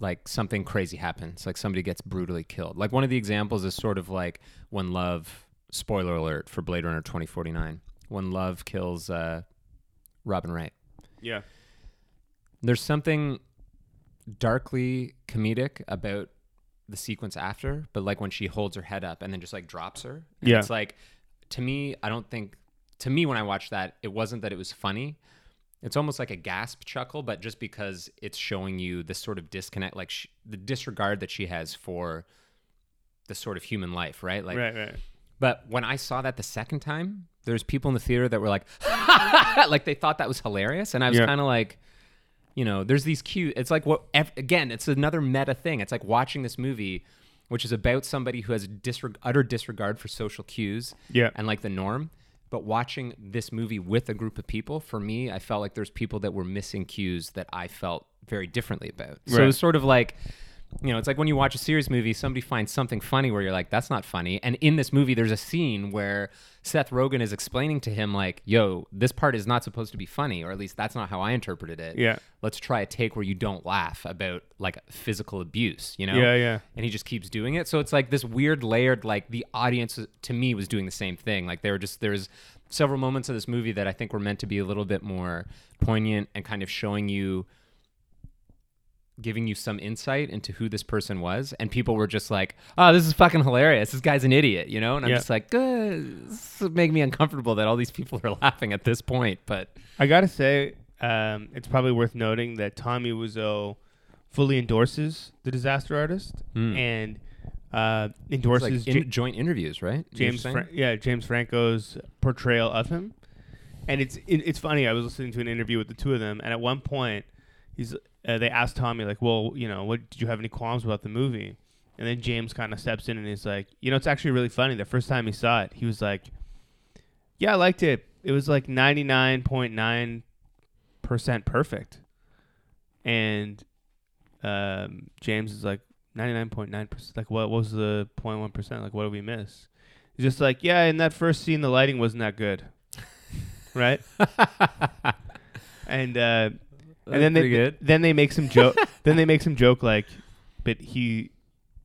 like something crazy happens, like somebody gets brutally killed. Like one of the examples is sort of like when Love, spoiler alert for Blade Runner 2049, when Love kills uh Robin Wright. Yeah. There's something darkly comedic about the sequence after, but like when she holds her head up and then just like drops her. And Yeah. It's like to me, I don't think to me when I watched that, it wasn't that it was funny. It's almost like a gasp chuckle, but just because it's showing you this sort of disconnect, like sh- the disregard that she has for the sort of human life, right? Like, right, right. but when I saw that the second time, there's people in the theater that were like, like they thought that was hilarious, and I was Yeah. kind of like, you know, there's these cues. It's like what again, it's another meta thing. It's like watching this movie, which is about somebody who has disreg- utter disregard for social cues Yeah. and like the norm. But watching this movie with a group of people, for me, I felt like there's people that were missing cues that I felt very differently about. So it was sort of like, you know, it's like when you watch a serious movie, somebody finds something funny where you're like, that's not funny. And in this movie, there's a scene where Seth Rogen is explaining to him, like, yo, this part is not supposed to be funny, or at least that's not how I interpreted it. Yeah. Let's try a take where you don't laugh about like physical abuse, you know? Yeah, yeah. and he just keeps doing it. So it's like this weird layered like the audience to me was doing the same thing. Like there were just there's several moments of this movie that I think were meant to be a little bit more poignant and kind of showing you giving you some insight into who this person was and people were just like oh this is fucking hilarious this guy's an idiot you know and i'm Yeah. just like good this make me uncomfortable that all these people are laughing at this point but I gotta say, um, it's probably worth noting that Tommy Wiseau fully endorses the Disaster Artist Hmm. and uh, endorses like in, Ja- joint interviews right James. Fra- yeah, James Franco's portrayal of him. And it's it, it's funny. I was listening to an interview with the two of them, and at one point, he's uh, they asked Tommy like, "Well, you know, what did you have any qualms about the movie?" And then James kind of steps in and he's like, "You know, it's actually really funny. The first time he saw it, he was like, "Yeah, I liked it. It was like ninety nine point nine percent perfect." And um, James is like, 99.9%. Like, what was the 0.1%? Like, what did we miss? He's just like, yeah, in that first scene, the lighting wasn't that good. right? And, uh, and then they, good. then they make some joke. then they make some joke like, but he.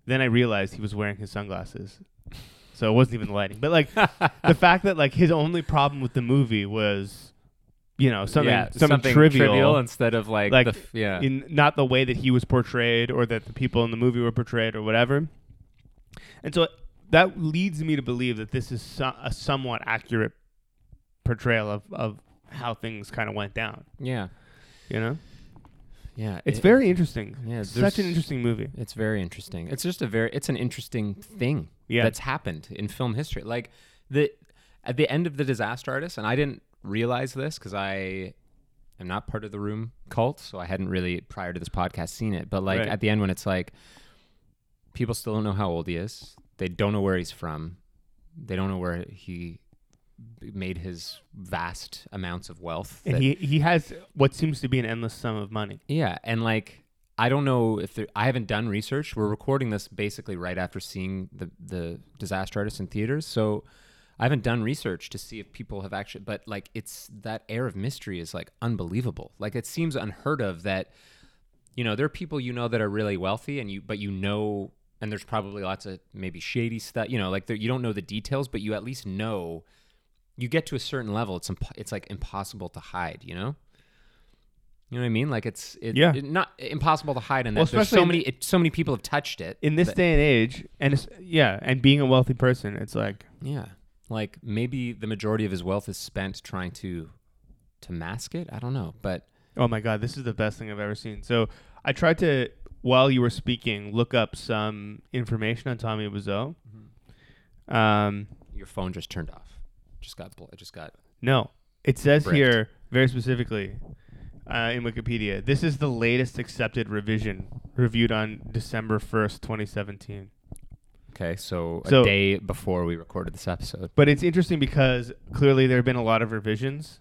Then I realized he was wearing his sunglasses, so it wasn't even the lighting. But like the fact that like his only problem with the movie was, you know, something yeah, something, trivial, instead of like, Like, the yeah in not the way that he was portrayed or that the people in the movie were portrayed or whatever. And so that leads me to believe that this is so- a somewhat accurate portrayal of, of how things kind of went down. yeah You know, yeah it's it- very interesting. yeah It's such an interesting movie. It's very interesting. It's just a very it's an interesting thing Yeah. that's happened in film history. Like the at the end of the Disaster Artist, and I didn't realize this because I am not part of the Room cult, so I hadn't really prior to this podcast seen it. But like Right. at the end, when it's like people still don't know how old he is, they don't know where he's from, they don't know where he made his vast amounts of wealth. And that- he he has what seems to be an endless sum of money. yeah, and like I don't know if there, I haven't done research. We're recording this basically right after seeing the the Disaster Artist in theaters, so I haven't done research to see if people have actually. But like, it's that air of mystery is like unbelievable. Like, it seems unheard of that you know there are people you know that are really wealthy, and you but you know, and there's probably lots of maybe shady stuff. You know, like there, you don't know the details, but you at least know you get to a certain level, it's imp- it's like impossible to hide. You know. You know what I mean? Like it's it, Yeah. it- not impossible to hide in that Well, there's so many it, so many people have touched it In this day and age, and yeah, and being a wealthy person, it's like Yeah. Like maybe the majority of his wealth is spent trying to to mask it. I don't know, but Oh my god, this is the best thing I've ever seen. So I tried to, while you were speaking, look up some information on Tommy Wiseau. Um, your phone just turned off. Just got bl- just got no, it says Bricked. here very specifically uh, in Wikipedia. This is the latest accepted revision, reviewed on December first, twenty seventeen. Okay, so a So- day before we recorded this episode. But it's interesting because clearly there have been a lot of revisions,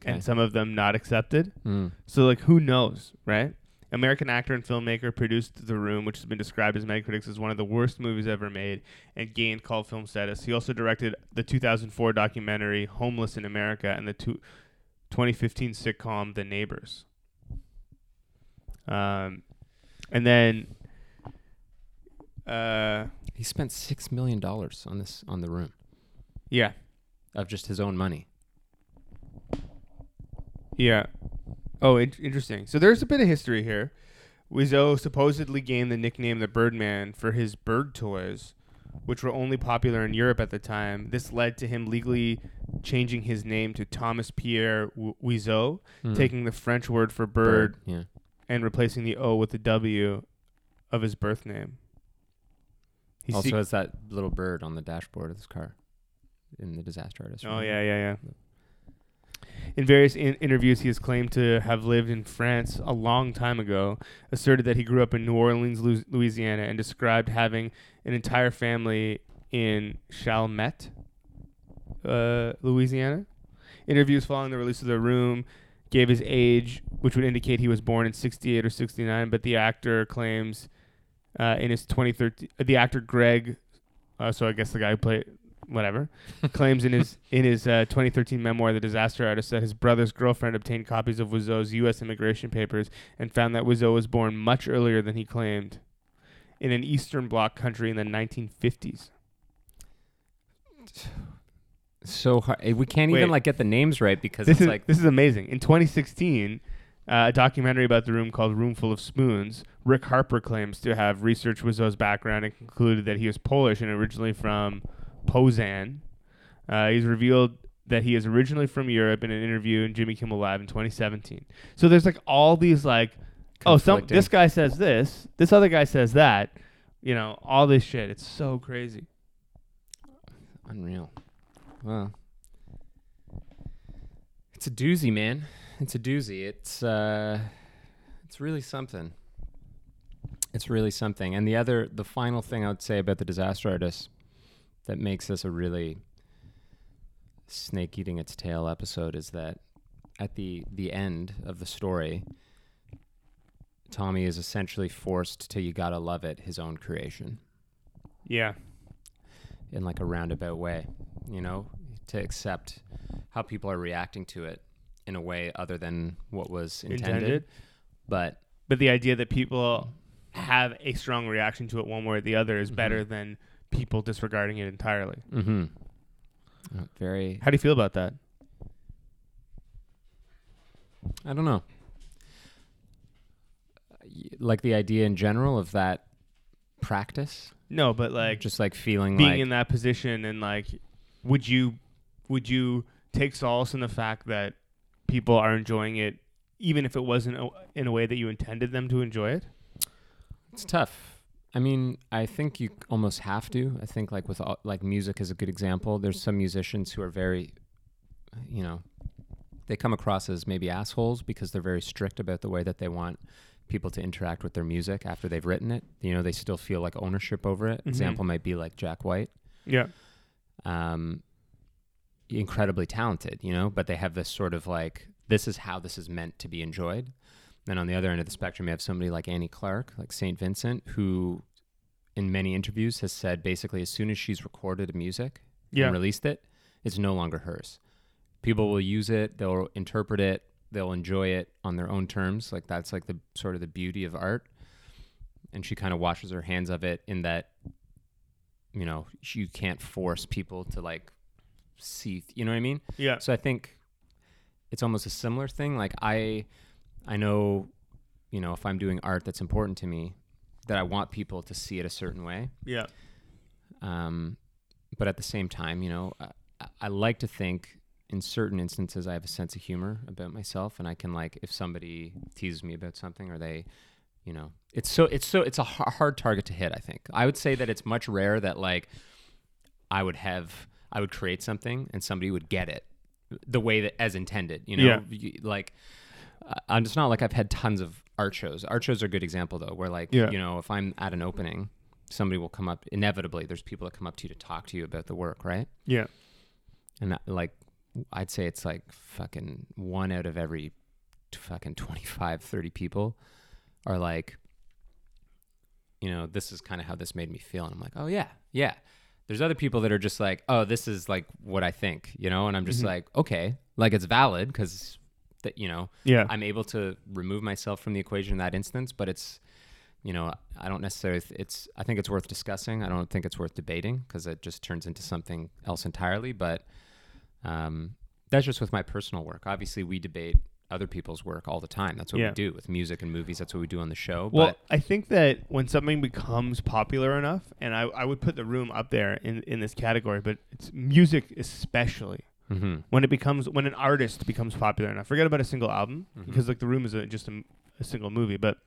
Okay. and some of them not accepted. Mm. So like who knows, right? American actor and filmmaker produced The Room, which has been described as many critics as one of the worst movies ever made and gained cult film status. He also directed the 2004 documentary Homeless in America and the two, 2015 sitcom The Neighbors. Um, and then uh, He spent 6 million dollars on this on the room yeah, of just his own money. Yeah. Oh, in- interesting. So there's a bit of history here. Wiseau supposedly gained the nickname the Birdman for his bird toys, which were only popular in Europe at the time. This led to him legally changing his name to Thomas Pierre W- Mm. taking the French word for bird, Yeah. and replacing the O with the W of his birth name. He also seek- has that little bird on the dashboard of his car in the disaster artist. Oh room. yeah, yeah, yeah. In various in- interviews, he has claimed to have lived in France a long time ago. Asserted that he grew up in New Orleans, Lu- Louisiana, and described having an entire family in Chalmette, uh, Louisiana. Interviews following the release of The Room gave his age, which would indicate he was born in 68 or 69. But the actor claims uh, in his 2013, the actor Greg, uh, so I guess the guy who played whatever, claims in his in his uh, 2013 memoir, The Disaster Artist, that his brother's girlfriend obtained copies of Wiseau's U.S. immigration papers and found that Wiseau was born much earlier than he claimed, in an Eastern Bloc country in the 1950s. So hard. eh, we can't Wait. even like get the names right because This it's is like this is amazing. In 2016, uh, a documentary about the room called Room Full of Spoons, Rick Harper claims to have researched Wiseau's background and concluded that he was Polish and originally from Poznan. Uh, he's revealed that he is originally from Europe in an interview in Jimmy Kimmel Live in 2017. So there's like all these like, oh, some this guy says this, this other guy says that, you know, all this shit. It's so crazy. Unreal. Well, it's a doozy, man. It's a doozy. It's uh, it's really something. It's really something. And the other, the final thing I would say about the disaster artist that makes this a really snake eating its tail episode is that at the the end of the story, Tommy is essentially forced to "you gotta love it" his own creation Yeah. in like a roundabout way, you know, to accept how people are reacting to it in a way other than what was intended. Intended. But But the idea that people have a strong reaction to it one way or the other is Mhm. better than people disregarding it entirely. mm-hmm. very, How do you feel about that? I don't know, like the idea in general of that practice, No, but like just like feeling being like in that position and like would you would you take solace in the fact that people are enjoying it even if it wasn't a, in a way that you intended them to enjoy it? It's tough. I mean, I think you almost have to. I think like with all, like music is a good example. There's some musicians who are very, you know, they come across as maybe assholes because they're very strict about the way that they want people to interact with their music after they've written it. You know, they still feel like ownership over it. Mhm. Example might be like Jack White. Yeah. Um, incredibly talented, you know, but they have this sort of like this is how this is meant to be enjoyed. Then on the other end of the spectrum, you have somebody like Annie Clark, like St. Vincent, who in many interviews has said basically as soon as she's recorded a music Yeah. and released it, it's no longer hers. People will use it, they'll interpret it, they'll enjoy it on their own terms. Like that's like the sort of the beauty of art. And she kind of washes her hands of it in that, you know, you can't force people to like see. You know what I mean? Yeah. So I think it's almost a similar thing. Like I, I know, you know, if I'm doing art that's important to me, that I want people to see it a certain way. Yeah. Um, but at the same time, you know, I, I like to think in certain instances I have a sense of humor about myself, and I can like if somebody teases me about something or they, you know, it's so it's so it's a hard target to hit. I think I would say that it's much rare that like I would have I would create something and somebody would get it the way that as intended. You know, Yeah. Like I'm just not like I've had tons of art shows. Art shows are a good example though, where like Yeah. you know if I'm at an opening, somebody will come up. Inevitably, there's people that come up to you to talk to you about the work, right? Yeah. And that, like I'd say it's like fucking one out of every t- fucking 25, 30 people are like, you know, this is kind of how this made me feel. And I'm like, oh yeah, yeah. There's other people that are just like, oh, this is like what I think, you know, and I'm just Mhm. like, okay, like it's valid because that you know Yeah. I'm able to remove myself from the equation in that instance, but it's, you know, I don't necessarily. th- It's. I think it's worth discussing. I don't think it's worth debating because it just turns into something else entirely. But um, that's just with my personal work. Obviously, we debate other people's work all the time. That's what Yeah. we do with music and movies. That's what we do on the show. Well, but I think that when something becomes popular enough, and I, I would put the room up there in, in this category, but it's music especially. Mhm. When it becomes when an artist becomes popular enough, forget about a single album Mhm. because like the room is a, just a single movie, but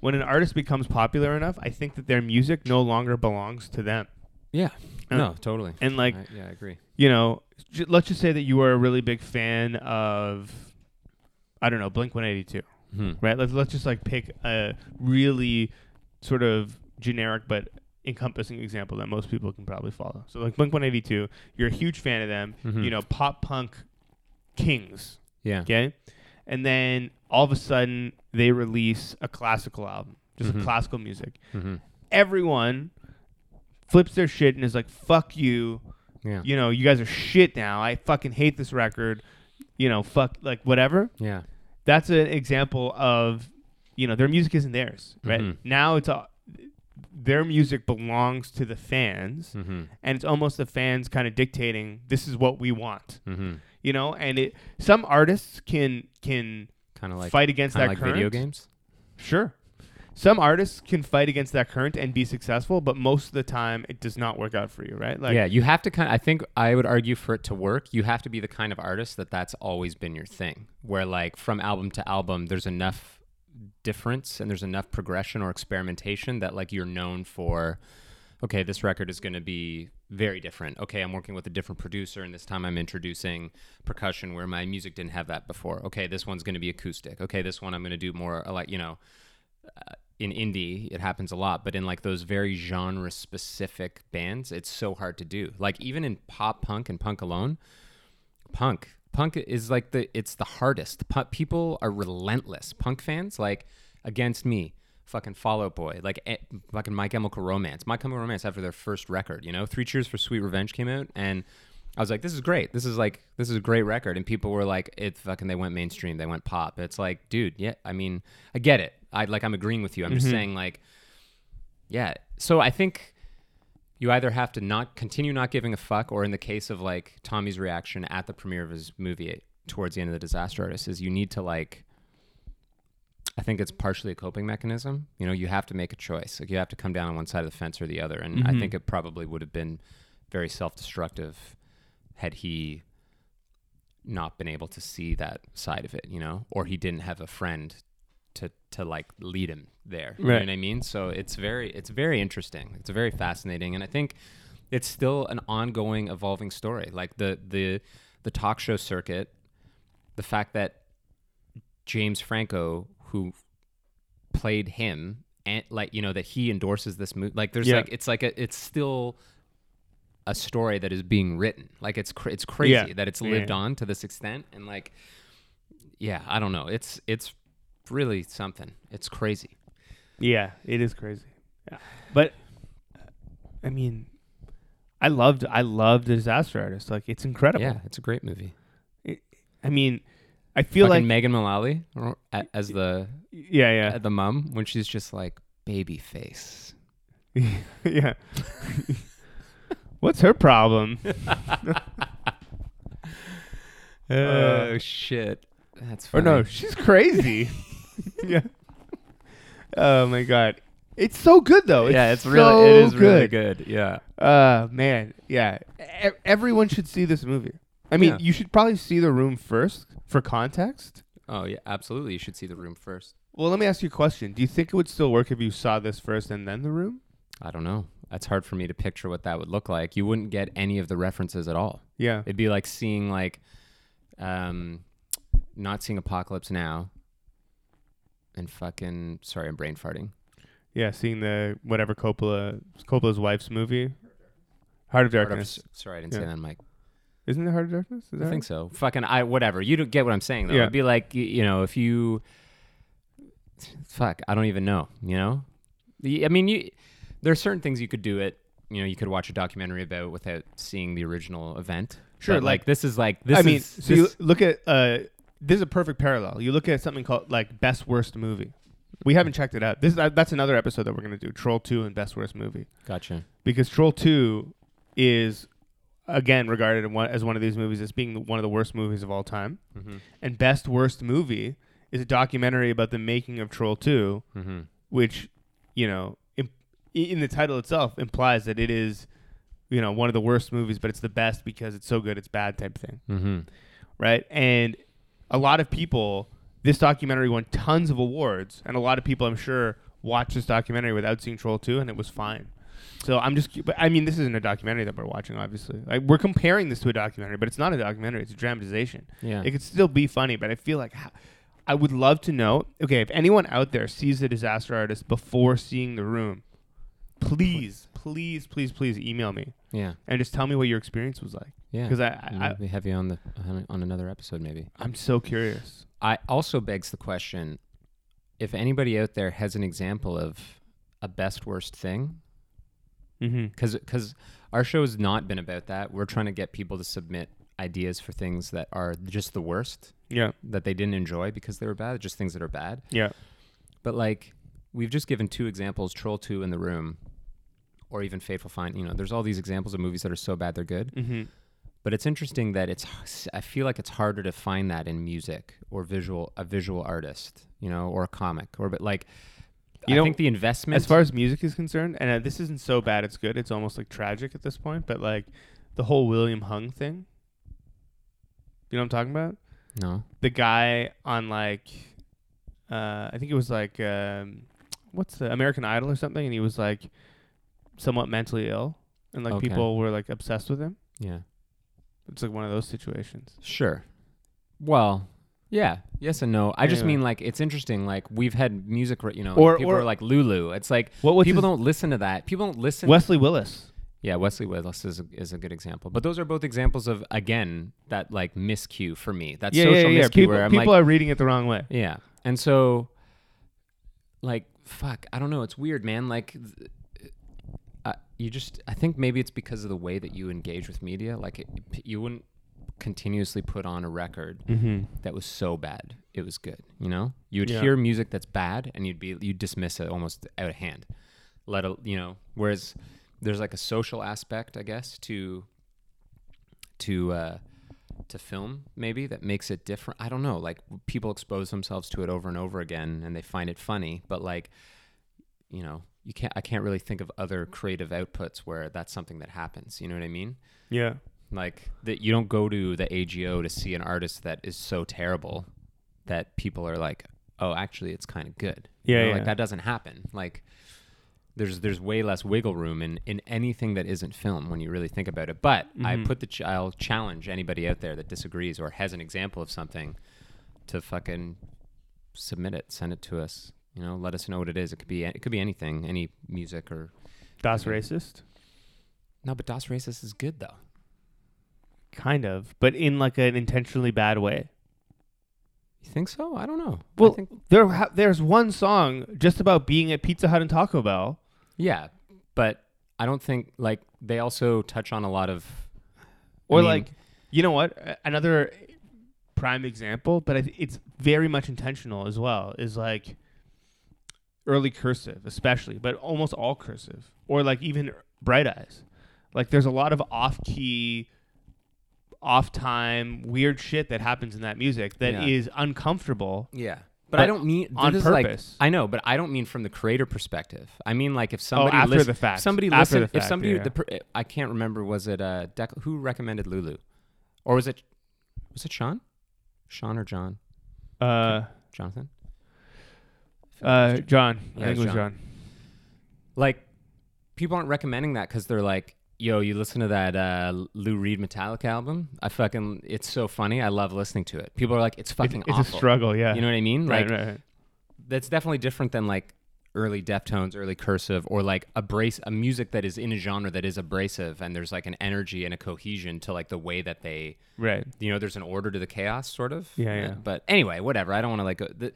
when an artist becomes popular enough, I think that their music no longer belongs to them. yeah, no, totally. And like I, yeah, I agree. you know, j- let's just say that you are a really big fan of, I don't know, Blink One Eighty Two. Mhm. right? Let's let's just like pick a really sort of generic but encompassing example that most people can probably follow. So like Blink 182, you're a huge fan of them, Mhm. you know, pop punk kings, Yeah. okay? And then all of a sudden they release a classical album, just Mhm. a classical music. hmm Everyone flips their shit and is like, "Fuck you." Yeah. You know, you guys are shit now. I fucking hate this record. You know, fuck like whatever Yeah. that's an example of you know their music isn't theirs right Mhm. now it's a, their music belongs to the fans hmm and it's almost the fans kind of dictating this is what we want. Hmm you know and it some artists can can Kind of like fight against that like current. video games. sure. Some artists can fight against that current and be successful but most of the time it does not work out for you right? Like yeah, you have to kind of, I think I would argue for it to work, you have to be the kind of artist that that's always been your thing. Where like from album to album, there's enough difference and there's enough progression or experimentation that like you're known for. Okay, this record is going to be very different. Okay, I'm working with a different producer, and this time I'm introducing percussion where my music didn't have that before. Okay, this one's going to be acoustic. Okay, this one I'm going to do more uh, like you know, uh, in indie it happens a lot but in like those very genre specific bands it's so hard to do like even in pop punk and punk alone punk punk is like the it's the hardest Pu- people are relentless punk fans like against me fucking Fall Out Boy like eh, fucking My Chemical Romance My Chemical Romance after their first record you know Three Cheers for Sweet Revenge came out and I was like, this is great. This is like, this is a great record. And people were like, it fucking, they went mainstream. They went pop. It's like, dude, yeah, I mean, I get it. I like, I'm agreeing with you. I'm just Mhm. saying, like, yeah. So I think you either have to not continue not giving a fuck, or in the case of like Tommy's reaction at the premiere of his movie towards the end of the Disaster Artist, is you need to like, I think it's partially a coping mechanism. You know, you have to make a choice. Like, you have to come down on one side of the fence or the other. And I Mhm. think it probably would have been very self destructive had he not been able to see that side of it, you know, or he didn't have a friend to to like lead him there. You know Right. what I mean? So it's very it's very interesting. It's very fascinating, and I think it's still an ongoing, evolving story. Like the the the talk show circuit, the fact that James Franco, who played him, and like you know that he endorses this movie, like there's Yeah. like it's like a, it's still a story that is being written. Like it's cra- it's crazy Yeah. that it's lived yeah. on to this extent, and like yeah, I don't know. It's it's really something. It's crazy. Yeah, it is crazy. Yeah. But I mean, I loved I loved the Disaster Artist. Like it's incredible. Yeah, it's a great movie. I mean, I feel Fucking like Megan Mullally as the yeah, yeah, uh, the mom when she's just like baby face. yeah. What's her problem? Uh, oh shit. That's or funny. no, she's crazy. yeah. Oh my god. It's so good though. It's yeah, it's so really it is good. really good. Yeah. Uh man, yeah. E- everyone should see this movie. I mean, Yeah. you should probably see the room first for context. Oh yeah, absolutely. You should see the room first. Well, let me ask you a question. Do you think it would still work if you saw this first and then the room? I don't know. That's hard for me to picture what that would look like. You wouldn't get any of the references at all. Yeah. It'd be like seeing like um not seeing Apocalypse Now and fucking sorry, I'm brain farting. Yeah, seeing the whatever Coppola Coppola's wife's movie. Heart of Heart of- Darkness. sorry, I didn't Yeah. say that, Mike. Isn't it Heart of Darkness? I think so. Fucking I whatever. You don't get what I'm saying though. Yeah. It'd be like you know if you fuck I don't even know. You know, I mean you there are certain things you could do it. You know, you could watch a documentary about without seeing the original event. Sure, like- like this is like this. I mean, is, so you look at uh, this is a perfect parallel. You look at something called like best worst movie. We haven't checked it out. This uh, that's another episode that we're gonna do. Troll Two and best worst movie gotcha. because Troll Two is again regarded one, as one of these movies as being one of the worst movies of all time. Mm-hmm. And best worst movie is a documentary about the making of Troll Two, Mm-hmm. which you know im- in the title itself implies that it is you know one of the worst movies, but it's the best because it's so good it's bad type thing. Mm-hmm. right? And a lot of people, this documentary won tons of awards, and a lot of people, I'm sure, watched this documentary without seeing Troll 2, and it was fine. So I'm just, but I mean, this isn't a documentary that we're watching, obviously. Like we're comparing this to a documentary, but it's not a documentary; it's a dramatization. Yeah. It could still be funny, but I feel like I would love to know. Okay, if anyone out there sees the Disaster Artist before seeing The Room, please, please, please, please email me yeah. and just tell me what your experience was like, Yeah. because I, I, I we have you on the on- another episode maybe. I'm so curious. I also begs the question if anybody out there has an example of a best worst thing Mm-hmm. because because our show has not been about that. We're trying to get people to submit ideas for things that are just the worst Yeah. that they didn't enjoy because they were bad, just things that are bad. Yeah. But like we've just given two examples, Troll 2 in the room or even Fateful Find, you know, there's all these examples of movies that are so bad they're good. Mm-hmm. But it's interesting that it's I feel like it's harder to find that in music or visual a visual artist, you know, or a comic or but like You I know, think the investment As far as music is concerned, and uh, this isn't so bad it's good. It's almost like tragic at this point, but like the whole William Hung thing. You know what I'm talking about? no. The guy on like, uh, I think it was like, um, what's the American Idol or something, and he was like somewhat mentally ill, and like Okay. people were like obsessed with him. Yeah. It's like one of those situations. Sure. Well, yeah, yes and no. I just Anyway. mean like it's interesting. Like we've had music, you know, Or- people or- are like Lulu. It's like What was people his- don't listen to that. People don't listen. Wesley Willis? yeah, Wesley Willis is a, is a good example. But those are both examples of again that like miscue for me. That yeah, social yeah, yeah. miscue People, where I'm people like, are reading it the wrong way. yeah, and so like fuck, I don't know. It's weird, man. Like. th- you just, I think maybe it's because of the way that you engage with media. Like, it, you wouldn't continuously put on a record Mm-hmm. that was so bad it was good you know you would Yeah. hear music that's bad and you'd be you'd dismiss it almost out of hand let a, you know whereas there's like a social aspect i guess to to uh to film maybe that makes it different i don't know like people expose themselves to it over and over again and they find it funny but like you know you can't i can't really think of other creative outputs where that's something that happens you know what i mean Yeah. like that you don't go to the AGO to see an artist that is so terrible that people are like, "Oh, actually it's kind of good." You Yeah, know, yeah. like that doesn't happen. Like there's there's way less wiggle room in in anything that isn't film when you really think about it. But I Mhm. put the ch- I'll challenge anybody out there that disagrees or has an example of something to fucking submit it, send it to us. You know, let us know what it is. It could be it could be anything, any music or Das Okay. racist? no. But Das Racist is good though. Kind of, but in like an intentionally bad way. You think so? I don't know. I Well, think There, ha- there's one song just about being at Pizza Hut and Taco Bell. Yeah, but I don't think like they also touch on a lot of Or I mean- like, you know what? Another prime example, but it's very much intentional as well. Is like early cursive, especially, but almost all cursive, or like even Bright Eyes. Like there's a lot of off key, off time, weird shit that happens in that music that is Yeah. uncomfortable Yeah. But, But I don't mean on this is like- purpose. I know, but I don't mean from the creator perspective. I mean like if somebody oh, after lis- the fact. somebody after listened the if fact, somebody yeah. the per, I can't remember was it uh Dec- who recommended Lulu? Or was it was it Sean? Sean or John? uh, Jonathan? Uh, John. Yeah, I think it was John. John. like people aren't recommending that because they're like yo you listen to that uh, lou reed Metallica album i fucking it's so funny i love listening to it people are like it's fucking It's, it's a struggle. Yeah. you know what i mean right, like right, right. that's definitely different than like early deftones early cursive or like abrasive a music that is in a genre that is abrasive and there's like an energy and a cohesion to like the way that they Right. you know there's an order to the chaos sort of Yeah, yeah. but anyway whatever i don't want to like go the,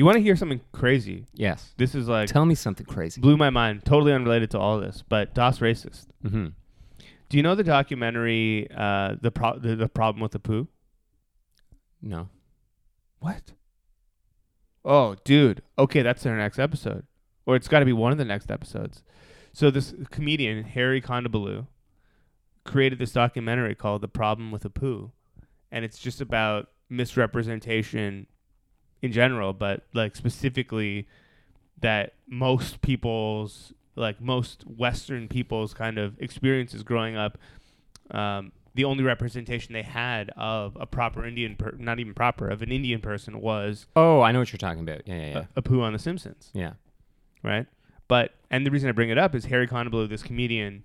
You want to hear something crazy? yes This is like tell me something crazy blew my mind. Totally unrelated to all this, but Das Racist. mm-hmm. Do you know the documentary, uh, the, pro- the the problem with the Apu? no What? Oh, dude. Okay, that's our next episode, or it's got to be one of the next episodes. So this comedian Hari Kondabolu created this documentary called "The Problem with the Apu," and it's just about misrepresentation in general, but like specifically that most people's like most Western people's kind of experiences growing up. Um, the only representation they had of a proper Indian, per- not even proper, of an Indian person was oh i know what you're talking about yeah yeah yeah a, Apu on The Simpsons, yeah right? But and the reason I bring it up is Hari Kondabolu, this comedian,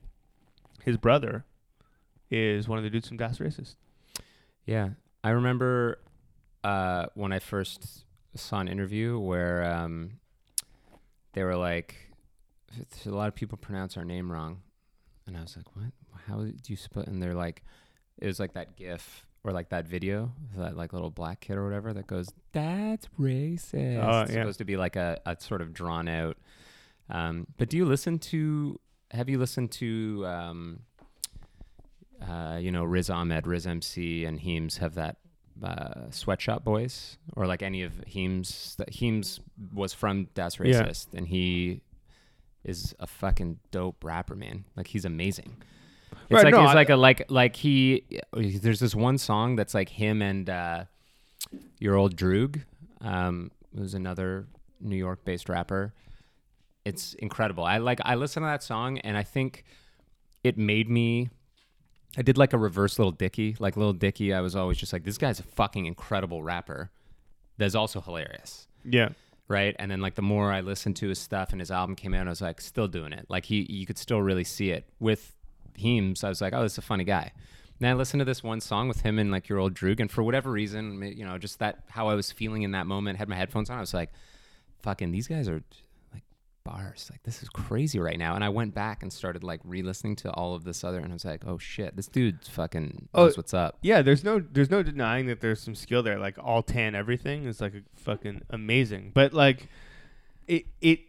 his brother, is one of the dudes from Das Racist. Yeah, I remember uh, when I first saw an interview where um, they were like, "A lot of people pronounce our name wrong," and I was like, "What? How do you spell?" And they're like, "It was like that GIF or like that video, of that like little black kid or whatever that goes, that's racist." Oh, It's yeah. supposed to be like a, a sort of drawn out. Um, but do you listen to? Have you listened to? Um, uh, you know, Riz Ahmed, Riz MC, and Heems have that uh, Swet Shop Boys, or like any of Heems. Heems was from Das Yeah. Racist, and he is a fucking dope rapper, man. Like he's amazing. It's Right, like no, it's I- like a like like he. There's this one song that's like him and uh, your old Droog, um, who's another New York-based rapper. It's incredible. I like I listen to that song, and I think it made me. I did like a reverse Little Dicky. Like Little Dicky, I was always just like, this guy's a fucking incredible rapper. That's also hilarious, Yeah. right? And then like the more I listened to his stuff and his album came out, I was like, still doing it. Like he, you could still really see it with Heems. I was like, oh, this is a funny guy. Then I listened to this one song with him and like your old Droog, and for whatever reason, you know, just that how I was feeling in that moment, had my headphones on, I was like, fucking, these guys are bars. Like this is crazy right now. And I went back and started like re-listening to all of this other, and I was like, oh shit, this dude's fucking Oh, knows what's up. Yeah, there's no there's no denying that there's some skill there. Like all tan everything is like a fucking amazing. But like it it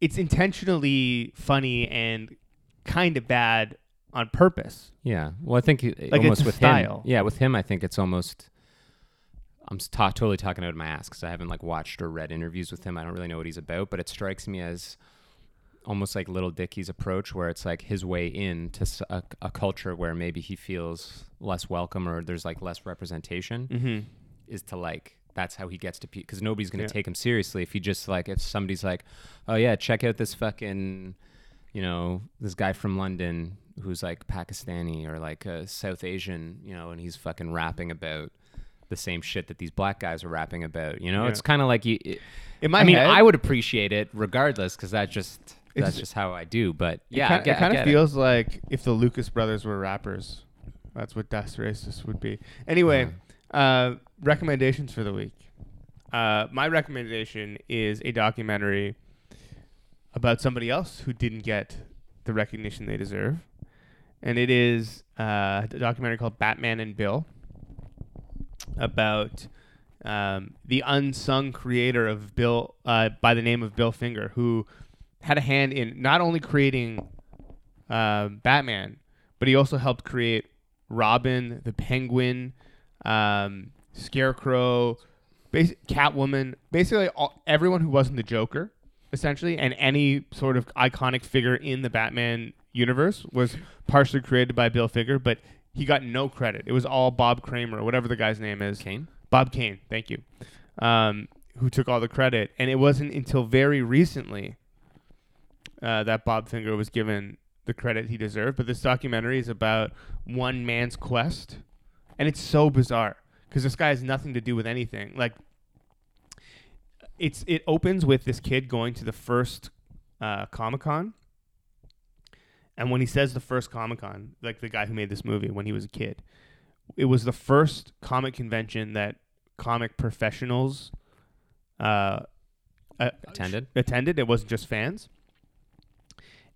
it's intentionally funny and kind of bad on purpose. Yeah. Well, I think Like, almost with style. him. Yeah, with him, I think it's almost. I'm ta- totally talking out of my ass because I haven't like watched or read interviews with him. I don't really know what he's about, but it strikes me as almost like Little Dicky's approach, where it's like his way into a culture where maybe he feels less welcome or there's like less representation, Mm-hmm. is to like that's how he gets to people because nobody's gonna Yeah. take him seriously if he just like if somebody's like, oh yeah, check out this fucking, you know, this guy from London who's like Pakistani or like a South Asian, you know, and he's fucking rapping about the same shit that these black guys are rapping about. You know, Yeah. it's kind of like you. It, In my I mean, head, I would appreciate it regardless because that's just that's just how I do. But yeah, it kind of feels like if the Lucas brothers were rappers. That's what Das Racist would be. Anyway, uh, recommendations for the week. Uh, my recommendation is a documentary about somebody else who didn't get the recognition they deserve, and it is uh, a documentary called Batman and Bill about um, the unsung creator of Bill uh, by the name of Bill Finger, who had a hand in not only creating uh, Batman, but he also helped create Robin, the Penguin, um, Scarecrow, basi- Catwoman, basically all, everyone who wasn't the Joker, essentially, and any sort of iconic figure in the Batman universe was partially created by Bill Finger, but he got no credit. It was all Bob Kramer, or whatever the guy's name is. Kane. Bob Kane, thank you, um, who took all the credit. And it wasn't until very recently uh, that Bob Finger was given the credit he deserved. But this documentary is about one man's quest, and it's so bizarre because this guy has nothing to do with anything. Like, it's it opens with this kid going to the first uh, Comic Con. And when he says the first Comic Con, like the guy who made this movie when he was a kid, it was the first comic convention that comic professionals uh, uh, Attended? attended. It wasn't just fans.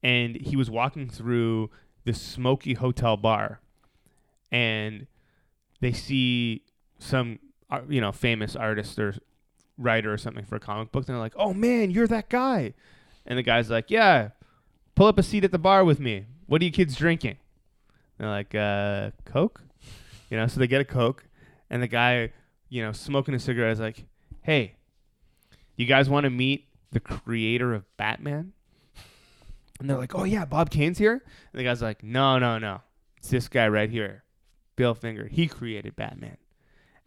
And he was walking through this smoky hotel bar, and they see some, uh, you know, famous artist or writer or something for a comic book. And they're like, "Oh man, you're that guy!" And the guy's like, "Yeah, pull up a seat at the bar with me. What are you kids drinking?" They're like, uh, "Coke." You know, so they get a Coke, and the guy, you know, smoking a cigarette is like, "Hey, you guys want to meet the creator of Batman?" And they're like, "Oh yeah, Bob Kane's here." And the guy's like, "No, no, no. It's this guy right here, Bill Finger. He created Batman."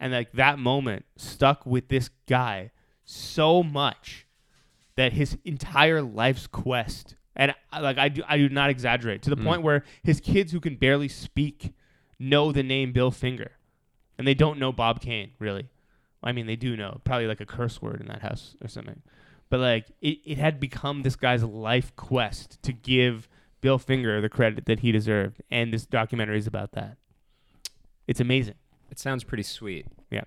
And like that moment stuck with this guy so much that his entire life's quest and I- like I do I do not exaggerate to the Mm. point where his kids who can barely speak know the name Bill Finger and they don't know Bob Kane really. I mean they do know probably like a curse word in that house or something. But like it, it had become this guy's life quest to give Bill Finger the credit that he deserved and this documentary is about that. It's amazing. It sounds pretty sweet. Yeah.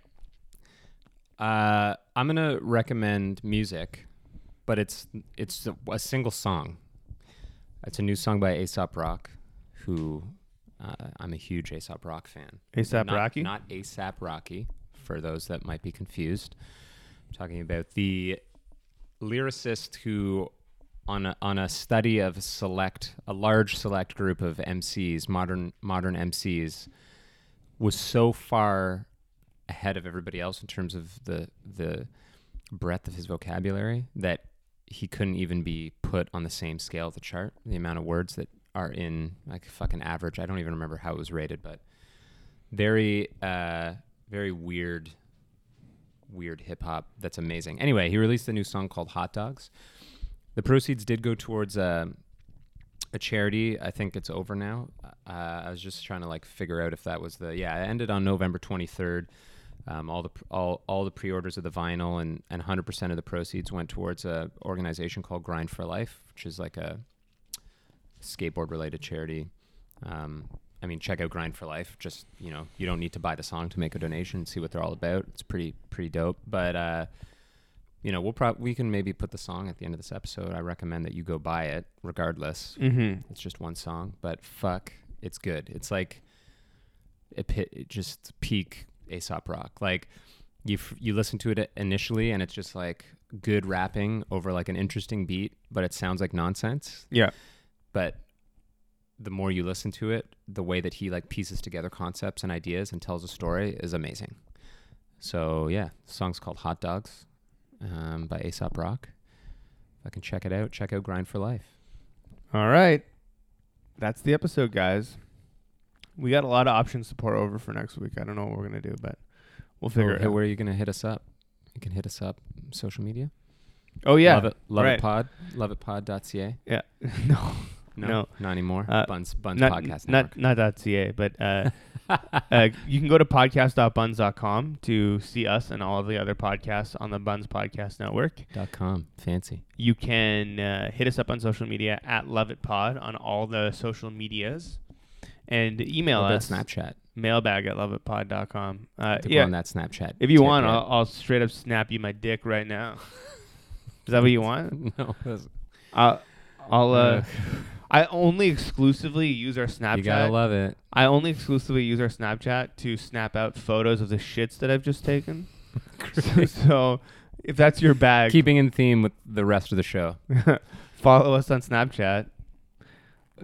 Uh, I'm gonna recommend music, but it's it's a single song. It's a new song by Aesop Rock, who uh, I'm a huge Aesop Rock fan. ASAP not, Rocky? not ASAP Rocky, for those that might be confused. I'm talking about the lyricist who, on a, on a study of select, a large select group of MCs, modern modern MCs, was so far ahead of everybody else in terms of the the breadth of his vocabulary that he couldn't even be put on the same scale of the chart. The amount of words that are in like fucking average. I don't even remember how it was rated, but very uh very weird weird hip hop that's amazing. Anyway, he released a new song called Hot Dogs. The proceeds did go towards uh, a charity. I think it's over now. Uh, I was just trying to like figure out if that was the yeah. It ended on November 23rd. Um, all the all all the pre-orders of the vinyl and and 100% of the proceeds went towards a organization called Grind for Life, which is like a skateboard related charity. Um, I mean, check out Grind for Life. Just you know, you don't need to buy the song to make a donation. See what they're all about. It's pretty pretty dope. But uh, you know, we'll probably we can maybe put the song at the end of this episode. I recommend that you go buy it, regardless. Mm-hmm. It's just one song, but fuck, it's good. It's like it, it just peak Aesop rock. Like you f- you listen to it initially, and it's just like good rapping over like an interesting beat, but it sounds like nonsense. Yeah. But the more you listen to it, the way that he like pieces together concepts and ideas and tells a story is amazing. So yeah, the song's called Hot Dogs um, by Aesop Rock. If I can check it out, check out Grind for Life. All right. That's the episode, guys. We got a lot of options to pore over for next week. I don't know what we're going to do, but we'll figure it out. where are you gonna hit us up? You can hit us up social media. Oh, yeah. Love it, love right. it pod, love it loveitpod.ca. Yeah. no. No, No. not anymore. Uh, Buns Buns not, Podcast not, Network. not .ca, but uh, uh, you can go to podcast.buns.com to see us and all of the other podcasts on the Buns Podcast Network. Dot com. Fancy. You can uh, hit us up on social media at Love It Pod on all the social medias. And email What us Snapchat. mailbag at loveitpod.com. Uh, To yeah, on that Snapchat. if you want. I'll, I'll straight up snap you my dick right now. Is that what you want? no, I'll, I'll uh, I only exclusively use our Snapchat. you gotta love it. I only exclusively use our Snapchat to snap out photos of the shits that I've just taken. so, so if that's your bag, Keeping in theme with the rest of the show. follow us on Snapchat.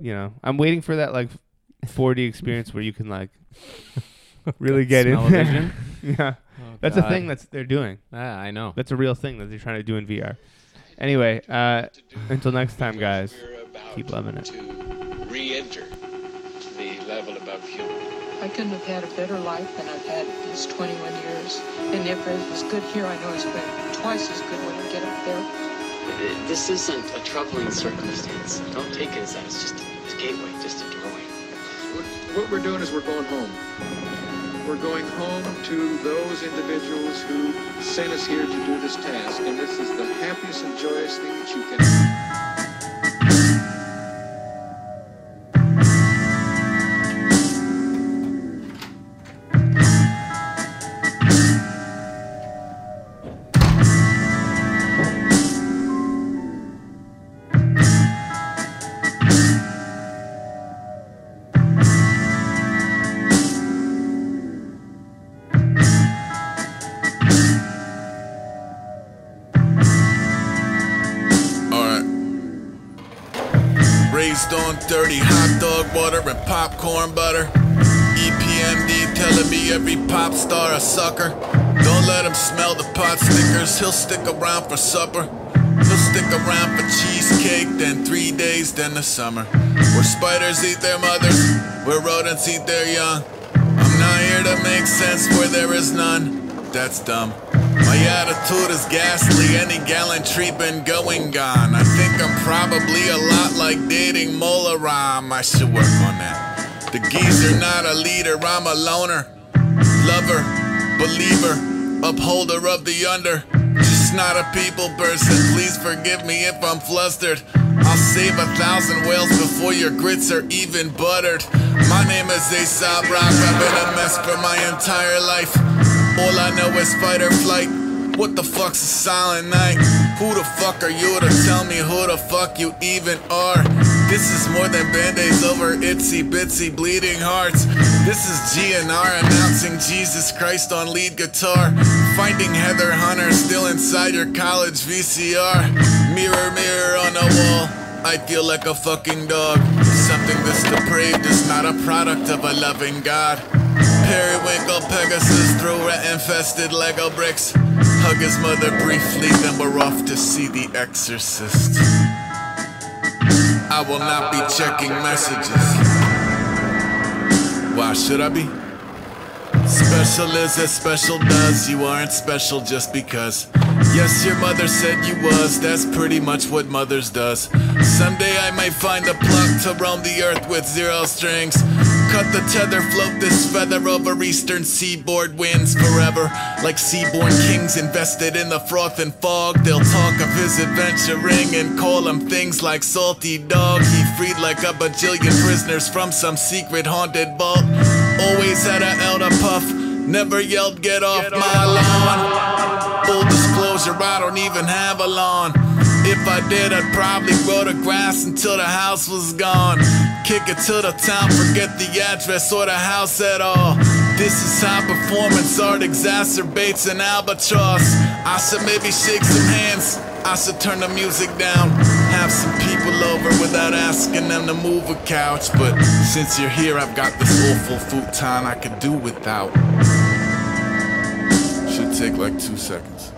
You know, I'm waiting for that like 4D experience where you can like really get in vision there. yeah, Oh, that's a thing that's they're doing. Ah, I know. That's a real thing that they're trying to do in VR. Anyway, uh, until next time, guys. Keep loving it. re-enter the level above human. I couldn't have had a better life than I've had these 21 years. And if it was good here, I know it's been twice as good when you get up there. This isn't a troubling circumstance. Don't take it as that. It's just a gateway, just a doorway. What- we're doing is we're going home. We're going home to those individuals who sent us here to do this task. And this is the happiest and joyous thing that you can. Dirty hot dog water and popcorn butter. EPMD telling me every pop star a sucker. Don't let him smell the pot stickers, he'll stick around for supper. He'll stick around for cheesecake, then three days, then the summer. Where spiders eat their mothers, where rodents eat their young. I'm not here to make sense where there is none. That's dumb. My attitude is ghastly, any gallantry been going gone. I think I'm probably a lot like dating Mola Ram. I should work on that. The geezer not a leader, I'm a loner. Lover, believer, upholder of the under. Just not a people person, please forgive me if I'm flustered. I'll save a thousand whales before your grits are even buttered. My name is Aesop Rock, I've been a mess for my entire life. All I know is fight or flight. What the fuck's a silent night? Who the fuck are you to tell me who the fuck you even are? This is more than band-aids over itsy bitsy bleeding hearts. This is GNR announcing Jesus Christ on lead guitar. Finding Heather Hunter still inside your college VCR. Mirror, mirror on the wall. I feel like a fucking dog. Something this depraved is not a product of a loving God. Periwinkle Pegasus through rat-infested Lego bricks. Hug his mother briefly, then we're off to see The Exorcist. I will not be checking messages. Why should I be? Special is as special does. You aren't special just because. Yes, your mother said you was. That's pretty much what mothers does. Someday I might find a pluck to roam the earth with zero strings. Cut the tether, float this feather over eastern seaboard winds forever. Like seaborn kings invested in the froth and fog. They'll talk of his adventuring and call him things like salty dog. He freed like a bajillion prisoners from some secret haunted vault. Always had a elder puff, never yelled get off my lawn. Full disclosure, I don't even have a lawn. If I did, I'd probably grow the grass until the house was gone. Kick it to the town, forget the address or the house at all. This is how performance art exacerbates an albatross. I should maybe shake some hands. I should turn the music down. Have some people over without asking them to move a couch. But since you're here, I've got this awful futon I could do without. Should take like two seconds.